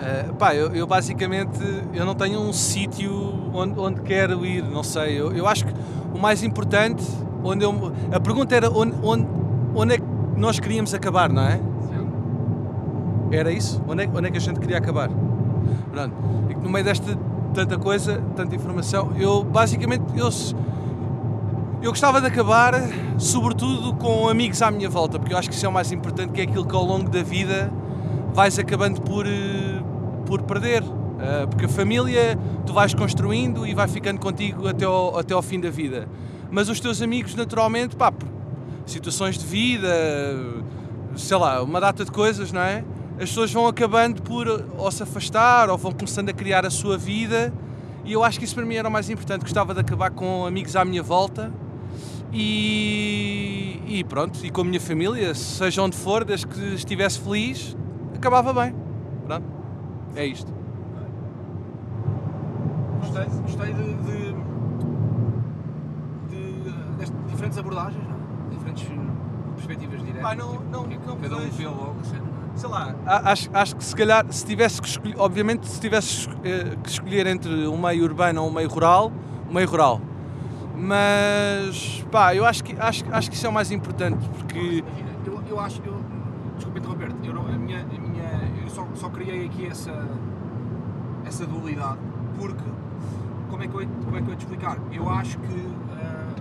Uh, pá, eu, eu basicamente eu não tenho um sítio onde, onde quero ir, não sei. Eu, eu acho que o mais importante, onde eu, a pergunta era onde, onde, onde é que nós queríamos acabar, não é? Era isso? Onde é, onde é que a gente queria acabar? Pronto. E que no meio desta tanta coisa, tanta informação, eu basicamente eu, eu gostava de acabar sobretudo com amigos à minha volta, porque eu acho que isso é o mais importante, que é aquilo que ao longo da vida vais acabando por, eh, por perder. Eh, Porque a família tu vais construindo e vai ficando contigo até ao, até ao fim da vida. Mas os teus amigos, naturalmente, pá, situações de vida, sei lá, uma data de coisas, não é? As pessoas vão acabando por ou se afastar ou vão começando a criar a sua vida E eu acho que isso para mim era o mais importante. Gostava de acabar com amigos à minha volta e, e pronto, e com a minha família, seja onde for, desde que estivesse feliz, acabava bem. Pronto, é isto. Gostei, gostei de, de, de, de diferentes abordagens, não? é? diferentes perspectivas diretas. Pá, não- tipo, não- que- não cada um vê logo a cena, não é? Sei lá, acho, acho que se calhar, se tivesse que escolher, obviamente, se tivesse eh, que escolher entre um meio urbano ou um meio rural, um meio rural. Mas, pá, eu acho que, acho, acho que isso é o mais importante, porque. Eu, eu acho, eu, desculpa interromper-te, eu, não- a minha, a minha, eu só, só criei aqui essa, essa dualidade, porque, como é, que eu, como é que eu te explicar? Eu acho que ah,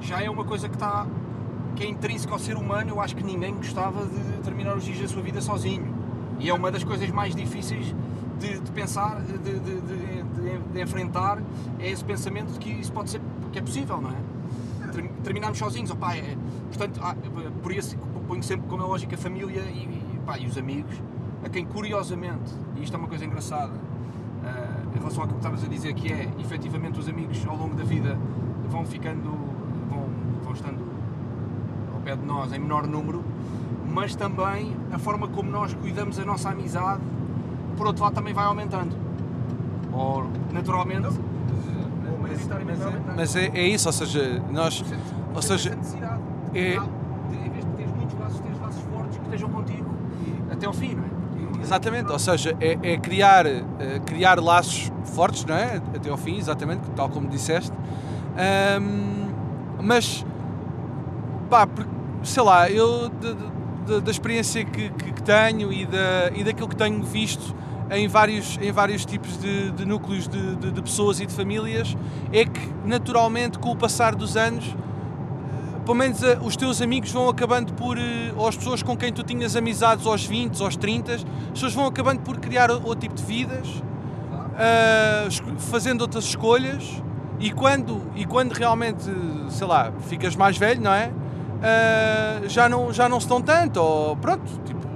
já é uma coisa que está, que é intrínseca ao ser humano, eu acho que ninguém gostava de terminar os dias da sua vida sozinho, e é uma das coisas mais difíceis de, de pensar, de, de, de, enfrentar, é esse pensamento de que isso pode ser, que é possível, não é? Ter- terminarmos sozinhos, opá, é, portanto, há- por isso ponho sempre como é lógico a família e, pá, e os amigos, a quem curiosamente, e isto é uma coisa engraçada, ah, em relação ao que estavas a dizer, que é, efetivamente, os amigos ao longo da vida vão ficando, vão, vão estando ao pé de nós em menor número, mas também a forma como nós cuidamos a nossa amizade, por outro lado, também vai aumentando. Ou, naturalmente, maioritariamente vai aumentando. Mas é, é isso, ou seja, nós. Ou seja, é- Em vez de teres muitos laços, teres laços fortes que estejam contigo até ao fim, não é? Exatamente, ou seja, é, é criar, eh, criar laços fortes, não é? Até ao fim, exatamente, tal como disseste. Ahm, mas, pá, sei lá, eu de- de- da experiência que, que- que tenho e, da, e daquilo que tenho visto em vários, em vários tipos de, de núcleos de, de- de pessoas e de famílias, é que naturalmente, com o passar dos anos, pelo menos eh, os teus amigos vão acabando por, eh, ou as pessoas com quem tu tinhas amizades aos 20, aos 30, as pessoas vão acabando por criar outro tipo de vidas, esco- fazendo outras escolhas e quando, e quando realmente, sei lá, ficas mais velho, não é? Já, não, já não se dão tanto, ou pronto, tipo,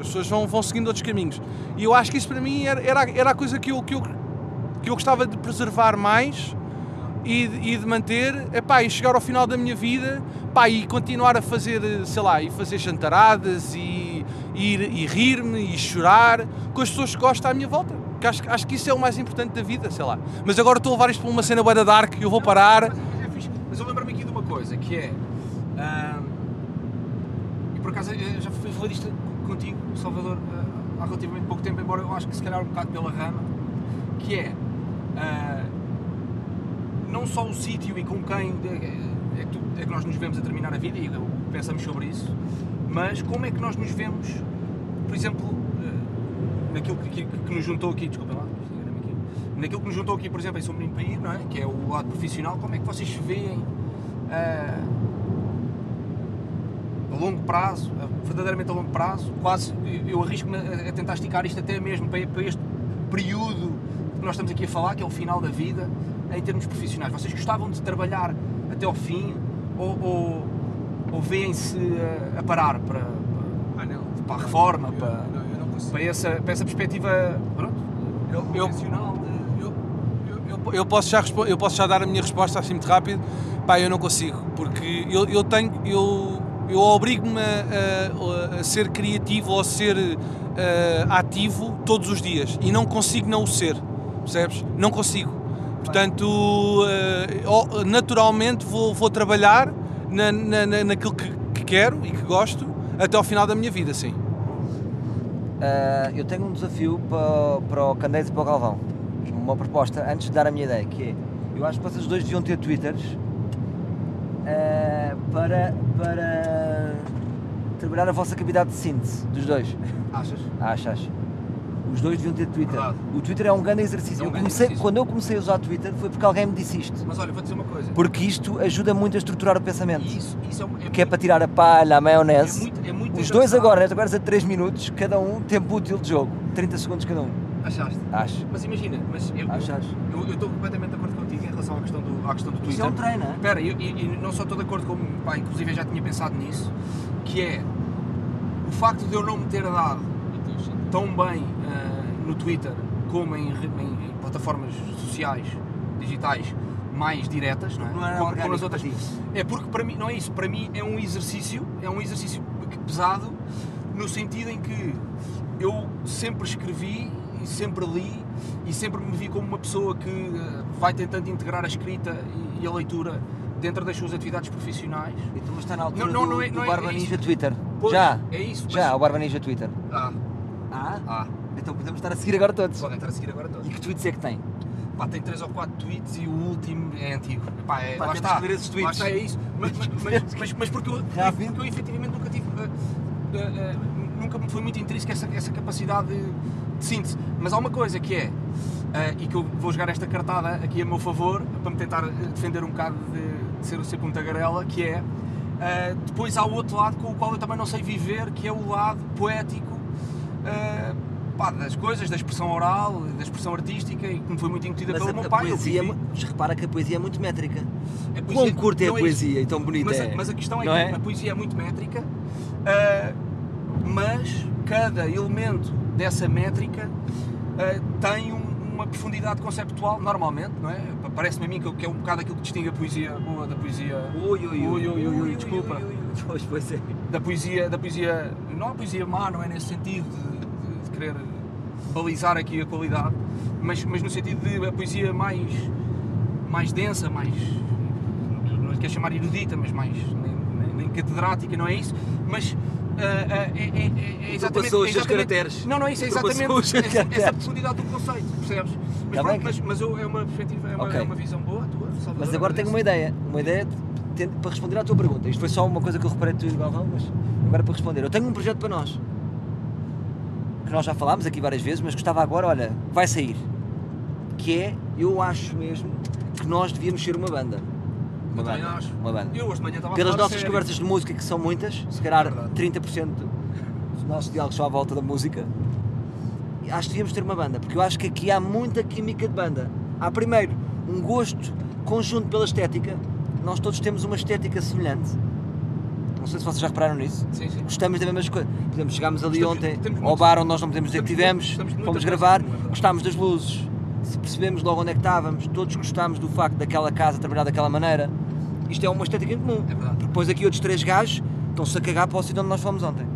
as pessoas vão, vão seguindo outros caminhos. E eu acho que isso para mim era, era, era a coisa que eu, que, eu, que eu gostava de preservar mais e de, e de manter, epá, e chegar ao final da minha vida pá, e continuar a fazer, sei lá, e fazer jantaradas e, e, e rir-me e chorar com as pessoas que gostam à minha volta. Que acho, acho que isso é o mais importante da vida, sei lá. Mas agora estou a levar isto para uma cena da dark, eu vou parar. Mas, é. Mas eu lembro-me aqui de uma coisa que é. e por acaso eu já fui falar disto contigo, Salvador, ah, há relativamente pouco tempo, embora eu acho que se calhar um bocado pela rama, que é. ah, não só o sítio e com quem é, que é que nós nos vemos a terminar a vida e pensamos sobre isso, mas como é que nós nos vemos, por exemplo, ah, naquilo que, que- que nos juntou aqui, desculpa lá, naquilo que nos juntou aqui, por exemplo, em Sou Menino Ir, não é? que é o lado profissional, como é que vocês veem ah, a longo prazo, a- verdadeiramente a longo prazo, quase, eu- arrisco-me a, a tentar esticar isto até mesmo para, para este período que nós estamos aqui a falar, que é o final da vida, em termos profissionais. Vocês gostavam de trabalhar até ao fim ou, ou, ou veem-se a, a parar para, para, Ah, não. para a reforma, para, Não, eu não consigo. para, essa, para essa perspectiva pronto, Eu- eu- convencional Eu, eu- eu- eu posso já, eu posso já dar a minha resposta assim muito rápido. Pá, eu não consigo, porque eu, eu tenho. Eu, eu obrigo-me a, a- a ser criativo ou a ser eh, ativo todos os dias e não consigo não o ser, percebes? Não consigo. Portanto, eh, naturalmente vou, vou trabalhar na, na, na- naquilo que, que quero e que gosto até ao final da minha vida, sim. Ah, eu tenho um desafio para, para o Candeias e para o Galvão. Uma proposta, antes de dar a minha ideia, que é, eu acho que vocês dois deviam ter Twitters ah, para, para trabalhar a vossa capacidade de síntese, dos dois. Achas? Acho, acho. Os dois deviam ter Twitter. Verdade. O Twitter é um grande exercício. É um Eu grande comecei- exercício. Quando eu comecei a usar Twitter foi porque alguém me disse isto. Mas olha, vou dizer uma coisa. Porque isto ajuda muito a estruturar o pensamento. Isso, isso é, um- é Que é para tirar a palha, a é maionese. muito, é muito Os dois agora, nesta conversa de 3 minutos, cada um, tempo útil de jogo. 30 segundos cada um. Achaste? Acho. Mas imagina, mas eu, eu, eu estou completamente de acordo contigo em relação à questão do, à questão do Twitter. Isto é um treino, é? Espera, eu- e, e não só estou de acordo com, pá, inclusive eu já tinha pensado nisso, que é o facto de eu não me ter dado tão bem ah, no Twitter como em, em- em plataformas sociais, digitais, mais diretas, não é? Não era Como- como nas outras. É porque para mim, não é isso, para mim é um exercício, é um exercício pesado no sentido em que eu sempre escrevi e sempre li e sempre me vi como uma pessoa que eh, vai tentando integrar a escrita e, e a leitura dentro das suas atividades profissionais. Então, mas está na altura Não, não, do, não é- do é- Barba é. Ninja Twitter. Pois, Já, é isso, mas- já, o Barba Ninja Twitter. Ah, Ah? ah, Então podemos estar a seguir agora todos. podem estar a seguir agora todos. E que tweets é que tem? Pá, tem 3 ou 4 tweets e o último é antigo. Pá, é, Pá, lá está. esses tweets. Lá está, é isso. Mas, mas, mas, mas, mas porque, eu, porque eu efetivamente nunca tive. eh, eh, eh, nunca me foi muito intrínseca essa, essa capacidade de, de síntese. Mas há uma coisa que é, eh, e que eu vou jogar esta cartada aqui a meu favor, para me tentar defender um bocado de, de ser, ser um tagarela, que é. eh, depois há o outro lado com o qual eu também não sei viver, que é o lado poético eh, pá, das coisas, da expressão oral, da expressão artística e que me foi muito incutida Mas pelo a, meu a pai. eu poesia, é vivi- mas repara que a poesia é muito métrica. a Quão curta é a isso. poesia e tão bonita Mas, a- é. mas a questão é Não que é? a poesia é muito métrica, ah, mas cada elemento dessa métrica ah, tem um- uma profundidade conceptual, normalmente, não é? Parece-me a mim que, é um bocado aquilo que distingue a poesia boa da poesia. Ui, ui, Ui, ui, ui, ui, desculpa. ui, ui, ui. Pois, pois é. da poesia, da poesia, não a poesia má, não é nesse sentido de, de- de querer balizar aqui a qualidade, mas, mas no sentido de a poesia mais, mais densa, mais, não lhe quero chamar erudita, mas mais, nem, nem- nem catedrática, não é isso, mas ah, ah, é, é, é, é exatamente... Os é seus exatamente- caracteres. Não, não é isso, é exatamente essa, essa profundidade do conceito, percebes? Mas, Tá pronto, mas, mas eu- é uma perspectiva, é uma, Ok. é uma visão boa a tua, Salvador, Mas agora tenho uma ideia. Uma ideia de- de- para responder à tua pergunta. Isto foi só uma coisa que eu reparei de tu e do Galvão, mas agora para responder. Eu tenho um projeto para nós. Que nós já falámos aqui várias vezes, mas gostava agora, olha, vai sair. Que é, eu acho mesmo que nós devíamos ser uma banda. Uma Eu banda. acho. Uma banda. Eu hoje de manhã estava a Pelas nossas sério. conversas de música, que são muitas, se calhar É verdade. 30% dos nossos diálogos são à volta da música, acho que devíamos ter uma banda, porque eu acho que aqui há muita química de banda. Há primeiro um gosto conjunto pela estética, nós todos temos uma estética semelhante. Não sei se vocês já repararam nisso. Sim, sim. Gostamos da mesma coisa. Por exemplo, chegámos ali Estamos- ontem temos ao bar onde nós não podemos dizer que estamos tivemos, estamos fomos gravar, é gostámos das luzes, se percebemos logo onde é que estávamos, todos gostámos do facto daquela casa trabalhar daquela maneira. Isto é uma estética em comum. É verdade. Depois aqui outros três gajos estão-se a cagar para o sítio onde nós fomos ontem.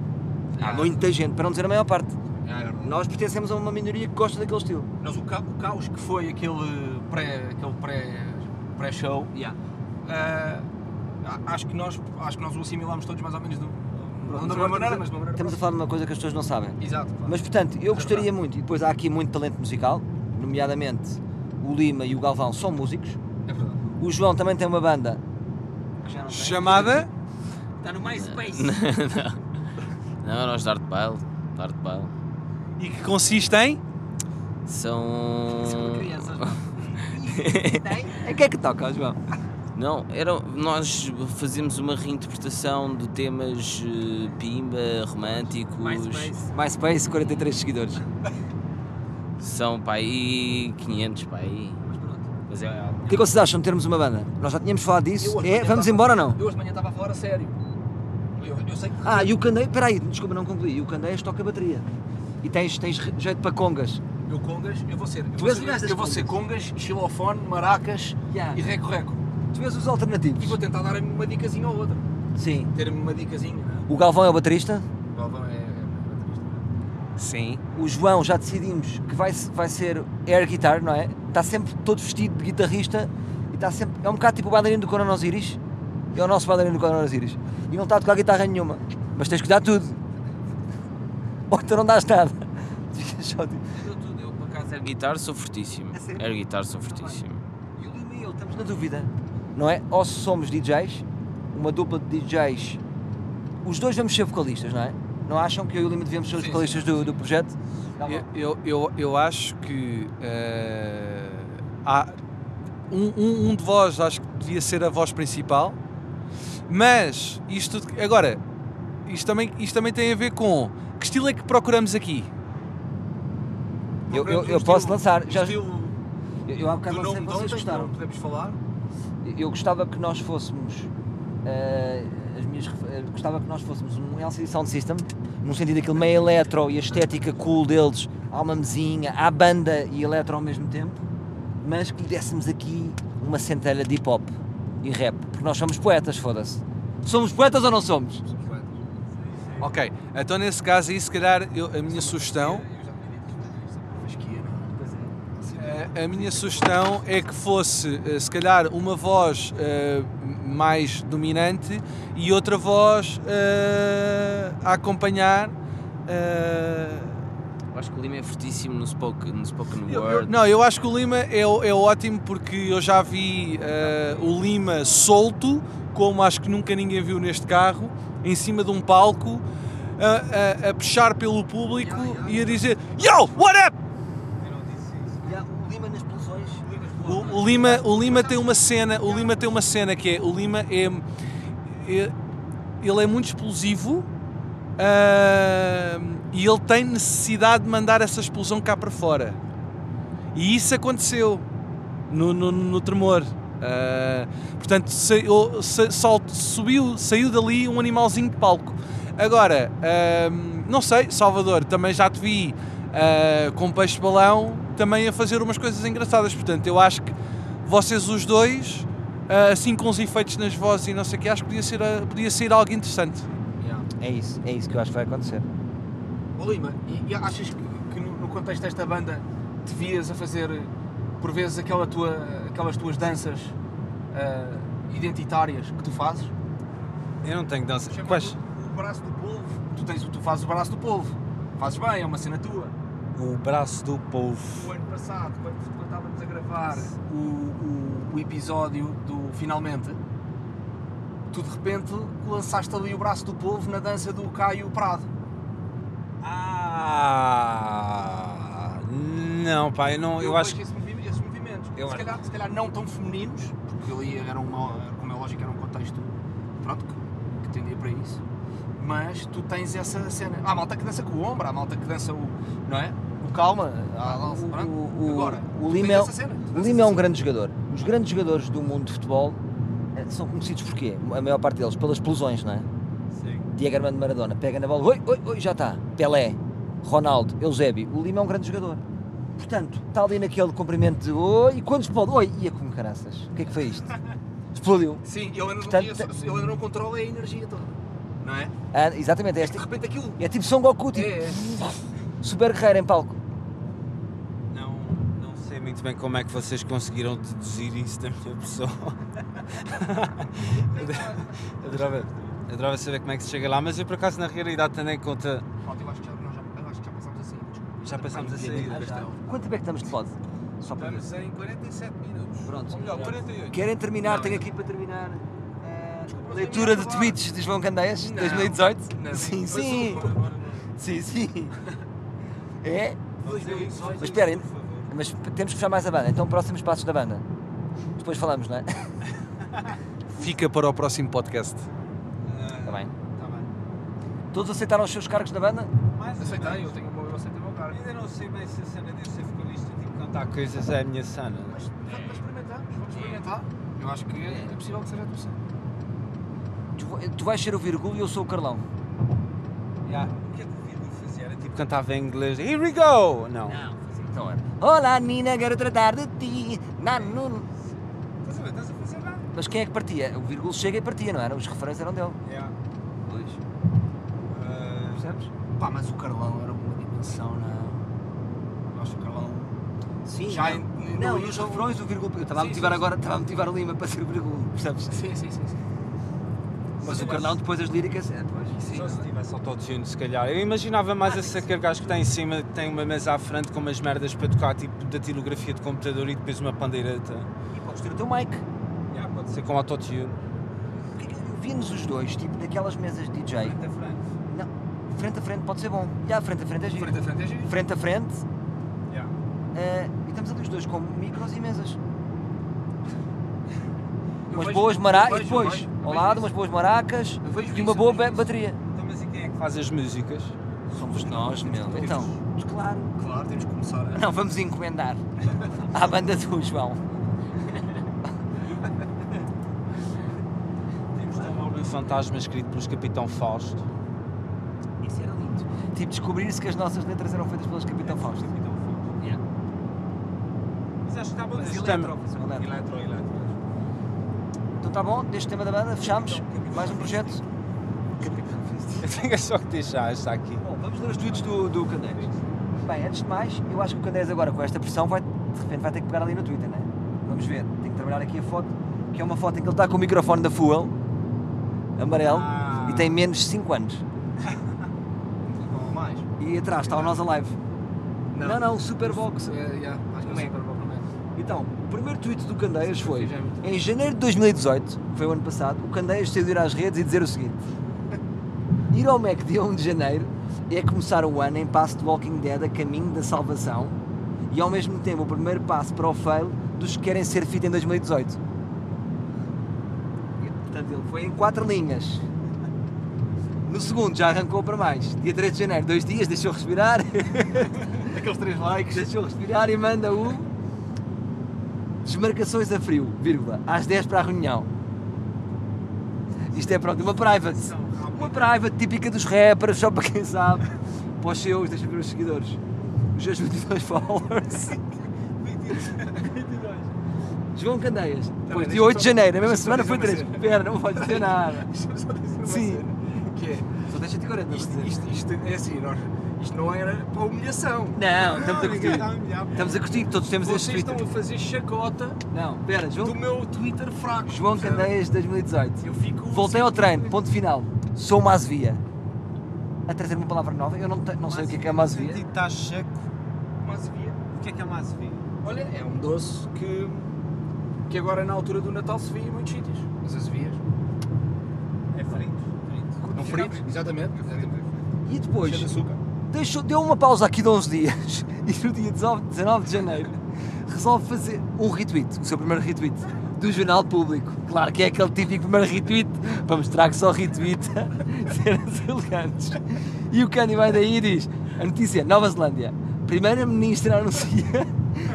Há Ah. muita gente, para não dizer a maior parte. É, é. Nós pertencemos a uma minoria que gosta daquele estilo. Nós, o, ca- o caos que foi aquele pré, aquele pré, pré-show, ah, a- acho, que nós, acho que nós o assimilámos todos mais ou menos do, não da mesma maneira, mas de uma maneira Estamos a falar de uma coisa que as pessoas não sabem. Exato, claro. Mas portanto, eu É gostaria muito, e depois há aqui muito talento musical, nomeadamente o Lima e o Galvão são músicos. É verdade. O João também tem uma banda que já não tem. Chamada Está no MySpace. não, não, nós de arte baile. de arte baile. e que consiste em São. São crianças. Em que é que toca, João? Não, era, nós fazíamos uma reinterpretação de temas eh, pimba, românticos. MySpace, 43 seguidores. São para aí 500 para aí. Mas é algo. O que é que vocês acham de termos uma banda? Nós já tínhamos falado disso. É, vamos embora ou não? Eu hoje de manhã estava a falar a sério. Eu, eu sei que. Ah, e o Candeias, espera aí, desculpa, não concluí. E o Candeias toca bateria. E tens, tens jeito para congas. Eu congas, eu vou ser. Eu Tu vou ser, eu vou ser congas, xilofone, maracas Yeah. e reco-reco. Tu vês os E alternativos? vou tentar dar-me uma dicasinha ou outra. Sim. Ter-me uma dicasinha. não O Galvão é o baterista. é? O Galvão é. é, é Sim. O João já decidimos que vai, vai ser air guitar, não é? Está sempre todo vestido de guitarrista e está sempre. É um bocado tipo o bailarino do Coronel Osiris. É o nosso bailarino do Coronel Osiris. E não está a tocar guitarra nenhuma. Mas tens que dar tudo. Ou tu não dás nada. Ficas só tipo- Eu, por acaso, air guitar sou fortíssimo. Sério? Air guitar sou fortíssimo. E o Lima e eu estamos na dúvida, não é? Ou se somos DJs, uma dupla de DJs, os dois vamos ser vocalistas, não é? Não acham que eu e o Lima devíamos ser os vocalistas sim, do, sim. do projeto? Eu, eu, eu, eu acho que eh, há um, um, um de vós acho que devia ser a voz principal, mas isto agora isto também, isto também tem a ver com que estilo é que procuramos aqui? Eu, eu, eu um posso estilo- lançar. Já, estilo eu, eu há bocado nome de vocês gostaram. não podemos falar. Eu gostava que nós fôssemos eh, as minhas, eh, gostava que nós fôssemos um LCD Sound System, no sentido daquele meio eletro e a estética cool deles, há uma mesinha, há banda e eletro ao mesmo tempo, mas que lhe dessemos aqui uma centelha de hip hop e rap, porque nós somos poetas, foda-se. Somos poetas ou não somos? Ok, então nesse caso aí, se calhar, eu- a minha sugestão A- minha sugestão é que fosse, eh, se calhar, uma voz eh, mais dominante e outra voz eh, a acompanhar. Eu acho que o Lima é fortíssimo no spoken, no spoken eu- eu- word. não, eu acho que o Lima é, o- é ótimo porque eu já vi o Lima solto, como acho que nunca ninguém viu neste carro, em cima de um palco, a, a, a puxar pelo público e a dizer Yo, what up? O Lima nas explosões. O, Lima, o Lima tem uma cena, o Lima tem uma cena que é, o Lima é, é- ele é muito explosivo ah, e ele tem necessidade de mandar essa explosão cá para fora. E isso aconteceu no, no, no tremor. Ah, portanto, saiu, subiu, saiu dali um animalzinho de palco. Agora, ah, não sei, Salvador, também já te vi ah, com peixe balão também a fazer umas coisas engraçadas. Portanto, eu acho que vocês os dois, ah, assim com os efeitos nas vozes e não sei o que, acho que podia ser, ah, podia ser algo interessante. É isso, é isso que eu acho que vai acontecer. Ô Lima, e, e achas que, que no, no contexto desta banda te vias a fazer por vezes aquela tua, aquelas tuas danças identitárias que tu fazes? Eu não tenho dança. Chama Quais? o, o braço do polvo. Tu, tens, tu fazes o braço do polvo. Fazes bem, é uma cena tua. O braço do O povo. ano passado, quando, quando estávamos a gravar o, o, o episódio do Finalmente, tu de repente lançaste ali o braço do polvo na dança do Caio Prado. Ah, não, pá, eu não, eu acho que esse movi- esses movimentos. Eu se, calhar, se calhar não tão femininos, porque ali era uma, como é lógico, era um contexto pronto, que, que tendia para isso. Mas tu tens essa cena. Há malta que dança com o ombro, há malta que dança o. não é? Calma, Ah, o, o- o- Agora, o tu Lima, é, cena, o Lima é um grande jogador. Os grandes jogadores do mundo de futebol eh, são conhecidos por quê? A maior parte deles pelas explosões, não é? Sim. Diego Armando Maradona pega na bola, oi, oi, oi, já está. Pelé, Ronaldo, Eusébio. O Lima é um grande jogador. Portanto, está ali naquele comprimento de oi, e quando explode, oi, ia como caraças. O que é que foi isto? Explodiu. Sim, ele ainda, Portanto, não, ele, ele ainda não controla a energia toda. Não é? Ah, exatamente, é, De este, repente aquilo. é tipo Son Goku, tipo, É, é. super guerreiro em palco. Muito bem como é que vocês conseguiram deduzir isso da minha pessoa. eu, adorava, eu adorava saber como é que se chega lá, mas eu por acaso na realidade tendo em conta. Pronto, eu acho que já, nós já, eu acho que já passámos a sair. Desculpa. Já passámos a sair. Ah, já. Quanto tempo é que estamos de pod? Só para ver. em 47 minutos. Pronto. Ou melhor, 48. Querem terminar? Não, Tenho aqui para terminar. eh, Desculpa, leitura de tweets de João Candeias, Não. 2018? Não. Sim, sim. Sim, sim. É? 2018. Mas esperem, mas temos que fechar mais a banda. Então, próximos passos da banda. Depois falamos, não é? Fica para o próximo podcast. Está bem. Tá bem. Todos aceitaram os seus cargos na banda? Mais Aceitei, eu, tenho, eu aceitei o meu cargo. Ainda não sei bem se a cena de eu ser vocalista tipo cantar coisas é a minha cena. Mas vamos experimentar, vamos experimentar. Eu acho que é, é possível que seja a tua cena. Tu, tu vais ser o Virgul e eu sou o Carlão. Yeah. O que é que o Virgo fazia? Era tipo cantava em inglês. Here we go! Não. Então. Olá, Nina, quero tratar de ti. Não, não. Estás a ver? Estás a fazer nada. Mas quem é que partia? O Virgul chega e partia, não era? Os refrões eram dele. Yeah. Pois. Uh, Percebes? Pá, mas o Carlão era uma dimensão, não. Eu acho que o Carlão. Sim. Já não. em- Não, no- e os refrões do Virgul. Eu estava a motivar sim, agora, estava a motivar o Lima para ser o Virgul, percebes? Sim, sim, sim. sim. Mas o Carlão depois as líricas. É, pois. sim. Só se tivesse autotune, se calhar. Eu imaginava mais esse aquele gajo que está em cima, que tem uma mesa à frente com umas merdas para tocar, tipo da tilografia de computador e depois uma pandeireta. E podes ter o teu mic. Yeah, pode ser com autotune. Vi-nos os dois, tipo, naquelas mesas de DJ. Frente a frente. Não, frente a frente pode ser bom. Já, frente a frente é giro. Frente a frente é giro. Frente a frente. Yeah. eh, e estamos ali os dois com micros e mesas. Umas boas maracas. vejo- Depois, ao lado, umas boas maracas e uma boa bateria. Então, mas e quem é que faz as músicas? Somos nós, meu. Então, mas claro. Claro, temos que começar a. Não, vamos encomendar à banda do João. Temos tomar uma Fantasma escrito pelos Capitão Fausto. Isso era lindo. Tipo, descobrir-se que as nossas letras eram feitas pelos Capitão Fausto. Yeah. Mas acho que está bom. Mas Estamos- eletro, eletro. Eletro, eletro. Então tá bom, deste tema da banda, fechamos. Mais um projeto. Tenho só que deixar esta aqui. Bom, vamos ler os tweets do, do Candeias. Bem, antes de mais, eu acho que o Candeias agora com esta pressão vai, de repente vai ter que pegar ali no Twitter, não é? Vamos ver, tem que trabalhar aqui a foto, que é uma foto em que ele está com o microfone da Fuel, amarelo, Ah. e tem menos de 5 anos. E atrás está o Nós Alive. Não, não, Superbox. É, yeah, acho que é? é super. Então, o primeiro tweet do Candeias foi é em janeiro de 2018, que foi o ano passado, o Candeias saiu de ir às redes e dizer o seguinte: Ir ao Mac dia 1 de janeiro é começar o ano em passo de Walking Dead a caminho da salvação e ao mesmo tempo o primeiro passo para o fail dos que querem ser fit em 2018. E, Portanto, ele foi em quatro linhas. No segundo já arrancou para mais. Dia 3 de janeiro, dois dias, deixou respirar. Aqueles três likes. Deixou respirar e manda o. Desmarcações a frio, vírgula, às 10 para a reunião. Isto é pronto, uma private. Uma private típica dos rappers, só para quem sabe. Para os seus, deixa ver os seguidores. Os seus 22 followers. 22. João Candeias. Depois, dia 8 de janeiro, a mesma semana foi 3. Espera, não pode dizer nada. 40. Isto, isto, isto é assim, nós, isto não era para humilhação. Não, estamos a curtir. Estamos a curtir, todos temos Vocês este Twitter. estão a fazer chacota não, pera, João, do meu Twitter fraco. João? Candeias 2018. Eu fico Voltei assim ao treino, ponto final. Sou uma asvia. A trazer uma palavra nova, eu não, te, não sei o que é que é uma asvia. Está checo. Uma asvia? O que é que é uma asvia? Olha, é um doce que, que agora na altura do Natal se via em muitos sítios. As asvias. É frito. Exatamente. exatamente. E de depois, açúcar. deixou, deu uma pausa aqui de 11 dias e no dia 19, 19 de janeiro resolve fazer um retweet, o seu primeiro retweet do Jornal Público. Claro que é aquele típico primeiro retweet para mostrar que só retweeta cenas elegantes. E o Candy vai daí e diz: a notícia, Nova Zelândia, Primeira-Ministra anuncia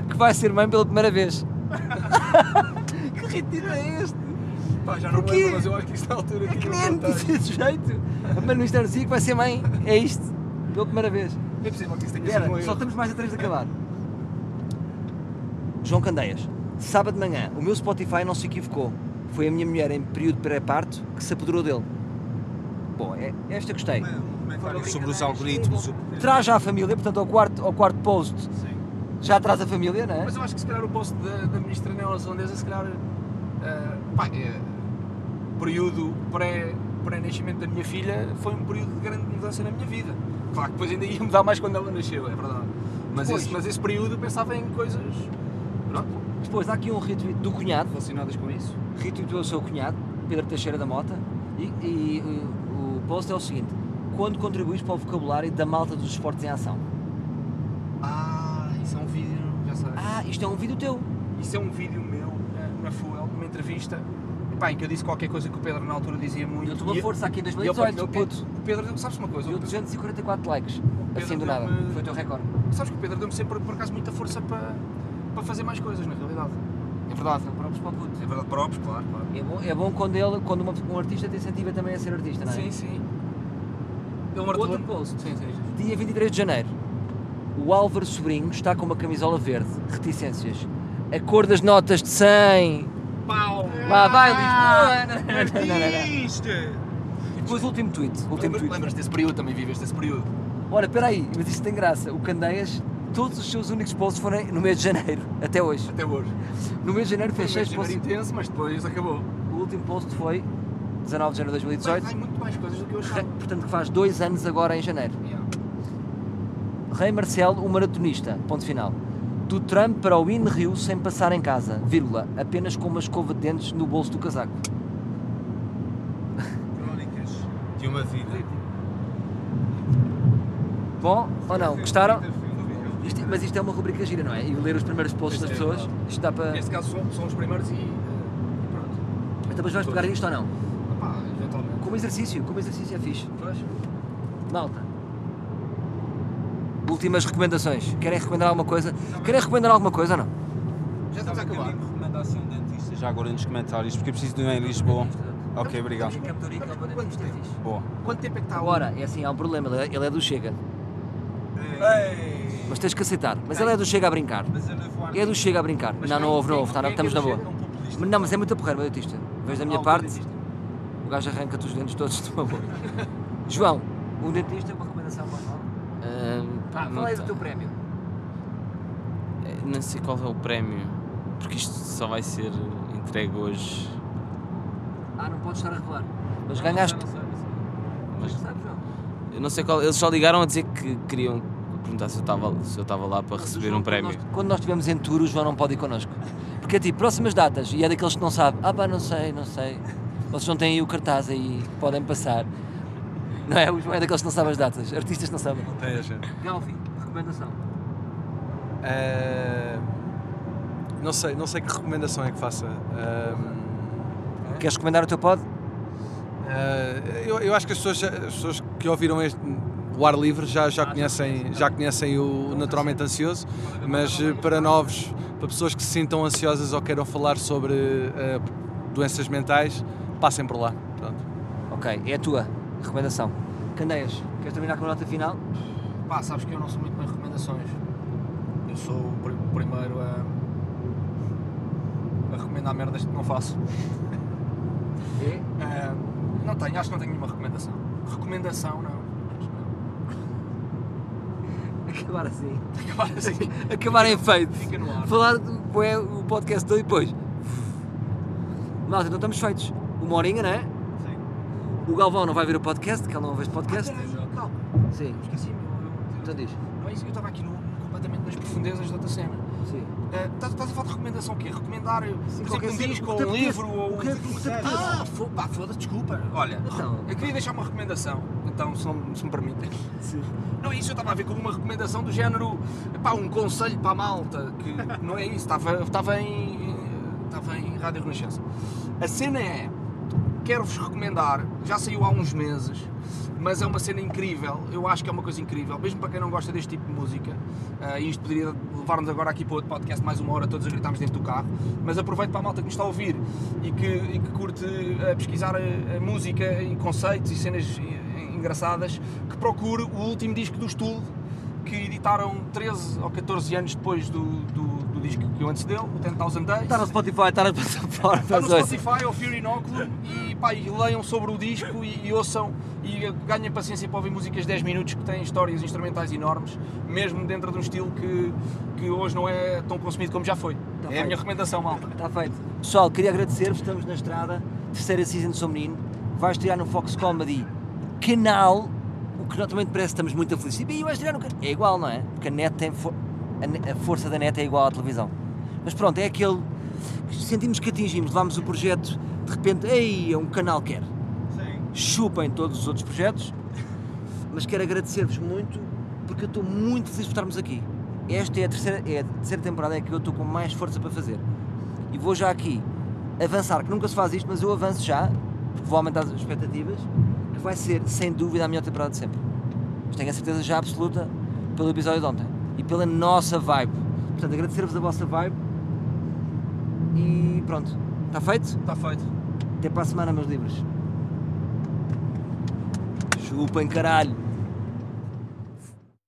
que vai ser mãe pela primeira vez. que retweet é este? Pá, já não me Porquê? lembro, mas eu acho que isto na altura É que não nem é contei. notícia desse jeito. A Primeira-Ministra anuncia que vai ser mãe. É isto. Pela primeira vez. É possível que isso tenha Espera, sido um só erro. estamos mais a três de acabar. João Candeias, sábado de manhã, o meu Spotify não se equivocou. Foi a minha mulher em período pré-parto que se apoderou dele. Bom, é, esta gostei. Sobre os algoritmos. Traz já a família, portanto, ao quarto, ao quarto post já traz a família, não é? Mas eu acho que se calhar o post da, da ministra neozelandesa, se calhar. ah, pá, é, período pré- pré-nascimento da minha filha foi um período de grande mudança na minha vida. Claro que depois ainda ia mudar mais quando ela nasceu, é verdade. Mas, esse, mas esse período eu pensava em coisas. Pronto, Depois há aqui um retweet do cunhado, relacionadas com isso. retweetou o seu cunhado, Pedro Teixeira da Mota, e, e, uh, o post é o seguinte: quando contribuis para o vocabulário da malta dos esportes em ação? Ah, isso é um vídeo, já sabes. Ah, isto é um vídeo teu. Isso é um vídeo meu na Fuel, numa entrevista. Pá, em que eu disse qualquer coisa que o Pedro na altura dizia muito. Deu-te uma E- força aqui em e eu- 2018, eu- puto. O Pedro, deu- sabes uma coisa? Deu 244 likes, assim do nada. deu-me- Foi o teu recorde. Sabes que o Pedro deu-me sempre, por acaso, muita força para, para fazer mais coisas, na realidade. É verdade. Próprios para o puto. É verdade, próprios, claro, claro. É bom, é bom quando, ele, quando uma- um artista te incentiva também a ser artista, não é? Sim, sim. Outro post. Sim, sim. Dia 23 de janeiro. O Álvaro Sobrinho está com uma camisola verde. Reticências. A cor das notas de 100. Lá vai, Lisboa! Não, não, não, não! E depois o último tweet. O último Lembra- tweet. Lembras desse período, também viveste esse período. Olha, espera aí, mas isto tem graça. O Candeias, todos os seus únicos posts foram no mês de janeiro, até hoje. Até hoje. No mês de janeiro Foi fez um 6 mês posts. intenso, mas depois acabou. O último post foi 19 de janeiro de Vai, 2018. vai muito mais coisas do que eu achava. Portanto, que faz dois anos agora em janeiro. Yeah. Rei Marcelo, o maratonista. Ponto final. Do Trump para o In Rio sem passar em casa, vírgula, apenas com uma escova de dentes no bolso do casaco. Crónicas de uma vida. Bom, ou não? Gostaram? Isto- mas isto é uma rubrica gira, não é? E ler os primeiros posts das pessoas, isto dá para. Neste caso são, são os primeiros e, eh, pronto. Então, Mas vamos pegar isto ou não? Como exercício, como exercício é fixe. Malta. Últimas recomendações. Querem recomendar alguma coisa? Querem recomendar alguma coisa ou não? Já estamos a acabar. recomendação de dentista já agora nos comentários, porque eu preciso de um em Lisboa. Ok, obrigado. Estamos em Campo de Ourique, ele vai dizer isto é fixe. Boa. Quanto tempo é que está Agora, é assim, há um problema, ele é- ele é do Chega. Ei. Mas tens que aceitar. Mas ele é do Chega a brincar. Mas eu É do Chega a brincar. Mas Não, quem- não houve, não quem- houve. tá, quem é estamos que na é boa. Chega? um populista. Mas Não, mas é muito porreiro, meu dentista. Vês da minha Ah, o parte, dentista. o gajo arranca-te os dentes todos de uma boa. João, um dentista é uma recomendação mais mal. Ah, Não fala aí do tá. teu prémio. Eh, Não sei qual é o prémio, porque isto só vai ser entregue hoje. Ah, não podes estar a revelar. Mas ganhaste. Não sei, não sei, não Mas sabes? Mas eu não sei qual. Eles só ligaram a dizer que queriam perguntar se eu estava se eu estava lá para receber João, um prémio. Quando nós, quando nós estivemos em tour, o João não pode ir connosco. Porque é tipo, próximas datas, e é daqueles que não sabe. Ah pá, não sei, não sei. Vocês não têm aí o cartaz aí, podem passar. Não é? O João é daqueles que não sabe as datas. Artistas que não sabem. Tem a gente. Galvi, recomendação. Eh, não sei, não sei que recomendação é que faça. Ahm, Queres recomendar o teu pod? Eh, eu, eu acho que as pessoas, as pessoas que ouviram este o ar livre já, já, conhecem, já conhecem o Naturalmente Ansioso, mas para novos, para pessoas que se sintam ansiosas ou queiram falar sobre eh, doenças mentais, passem por lá. Pronto. Ok, é a tua recomendação. Candeias, queres terminar com a nota final? Pá, sabes que eu não sou muito bem recomendações. Eu sou o o primeiro a, a recomendar merdas que não faço. É? Ah, não tenho, acho que não tenho nenhuma recomendação. Recomendação, não. Acabar assim. Agora assim, Acabar em feito. fica no ar. Falar o podcast todo e depois. Malta, então estamos feitos. Uma horinha, não é? Sim. O Galvão não vai ver o podcast, que ele não vê este podcast. Peraí, calma. Sim, Esqueci-me. então diz. Não é isso, eu estava aqui no, completamente nas profundezas da outra cena. Sim. Ah, Estás estás a falar de recomendação o quê? Recomendar, por exemplo, um disco ou um livro ou o que- o que te apeteça. Ah, pá, foda-se, desculpa. Olha, Então. eu queria deixar uma recomendação, então, se, não, se me permitem. Não é isso, eu estava a ver como uma recomendação do género, pá, um conselho para a malta, que não é isso, estava, estava, em, estava em Rádio Renascença. A cena é, quero-vos recomendar, já saiu há uns meses, mas é uma cena incrível, eu acho que é uma coisa incrível, mesmo para quem não gosta deste tipo de música, e isto poderia levar-nos agora aqui para outro podcast mais uma hora, todos a gritarmos dentro do carro, mas aproveito para a malta que nos está a ouvir e que, e que curte ah, pesquisar a, a música e conceitos e cenas eh, engraçadas, que procure o último disco do Stool, que editaram 13 ou 14 anos depois do, do, do disco que eu antecedeu, o 10,000 Days. Está no Spotify, está nas plataformas. Está no. Spotify ou Fury Inoculum e, pá, e leiam sobre o disco e, e ouçam e ganhem paciência para ouvir músicas de 10 minutos que têm histórias instrumentais enormes, mesmo dentro de um estilo que, que hoje não é tão consumido como já foi. é a feito. minha recomendação, malta. Está feito. Pessoal, queria agradecer-vos, estamos na estrada, terceira season de Sou Menino, vai estrear no Fox Comedy canal, que naturalmente parece que estamos muito felizes. E vai estrear no canal. É igual, não é? Porque a net tem fo- a, a força da net é igual à televisão. Mas pronto, é aquele. Sentimos que atingimos, levámos o projeto, de repente, ei, é um canal quer. Chupem todos os outros projetos, mas quero agradecer-vos muito porque eu estou muito feliz por estarmos aqui. Esta é a terceira, é a terceira temporada é que eu estou com mais força para fazer. E vou já aqui avançar, que nunca se faz isto, mas eu avanço já, porque vou aumentar as expectativas, que vai ser, sem dúvida, a melhor temporada de sempre. Mas tenho a certeza já absoluta pelo episódio de ontem e pela nossa vibe. Portanto, agradecer-vos a vossa vibe e pronto. Está feito? Está feito. Até para a semana, meus livros. Chupem, caralho!